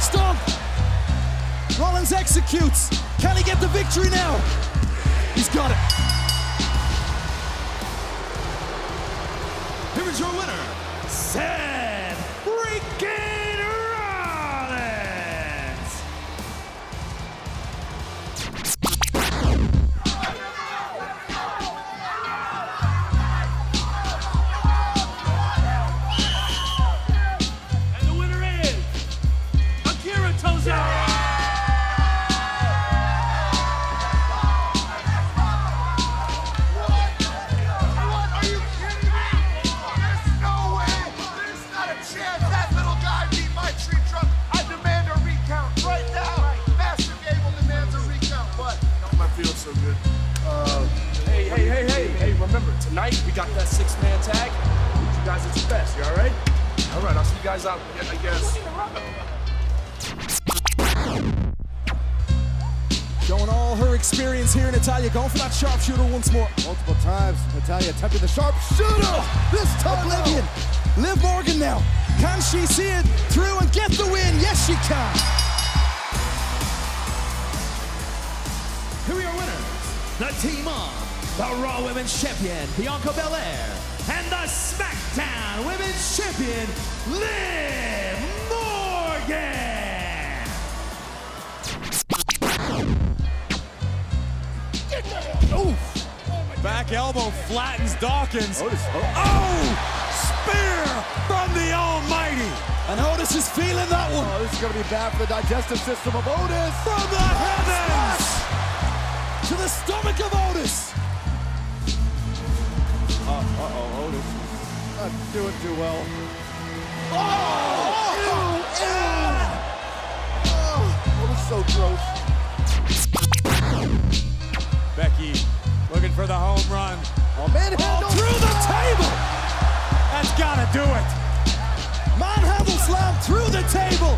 Stomp! Rollins executes. Can he get the victory now? He's got it. Here is your winner, Seth tonight we got that six man tag. You guys at your best. You all right? All right, I'll see you guys out, I guess. Showing all her experience here, in Natalya going for that sharpshooter once more. Multiple times, Natalya attempting the sharpshooter. This time, Oblivion. Oh, Liv Morgan now. Can she see it through and get the win? Yes, she can. Here we are your winners. The team of the Raw Women's Champion, Bianca Belair, and the SmackDown Women's Champion, Liv Morgan. Oof. Back elbow flattens Dawkins. Oh. oh! Spear from the Almighty. And Otis is feeling that one. Oh, this is going to be bad for the digestive system of Otis. From the heavens to the stomach of Otis. Uh-oh, Not doing too well. Oh! Ew, ew. Oh, oh. oh Otis so gross. Becky looking for the home run. Oh, manhandle. Oh, through the table. That's got to do it. Manhandle slam through the table.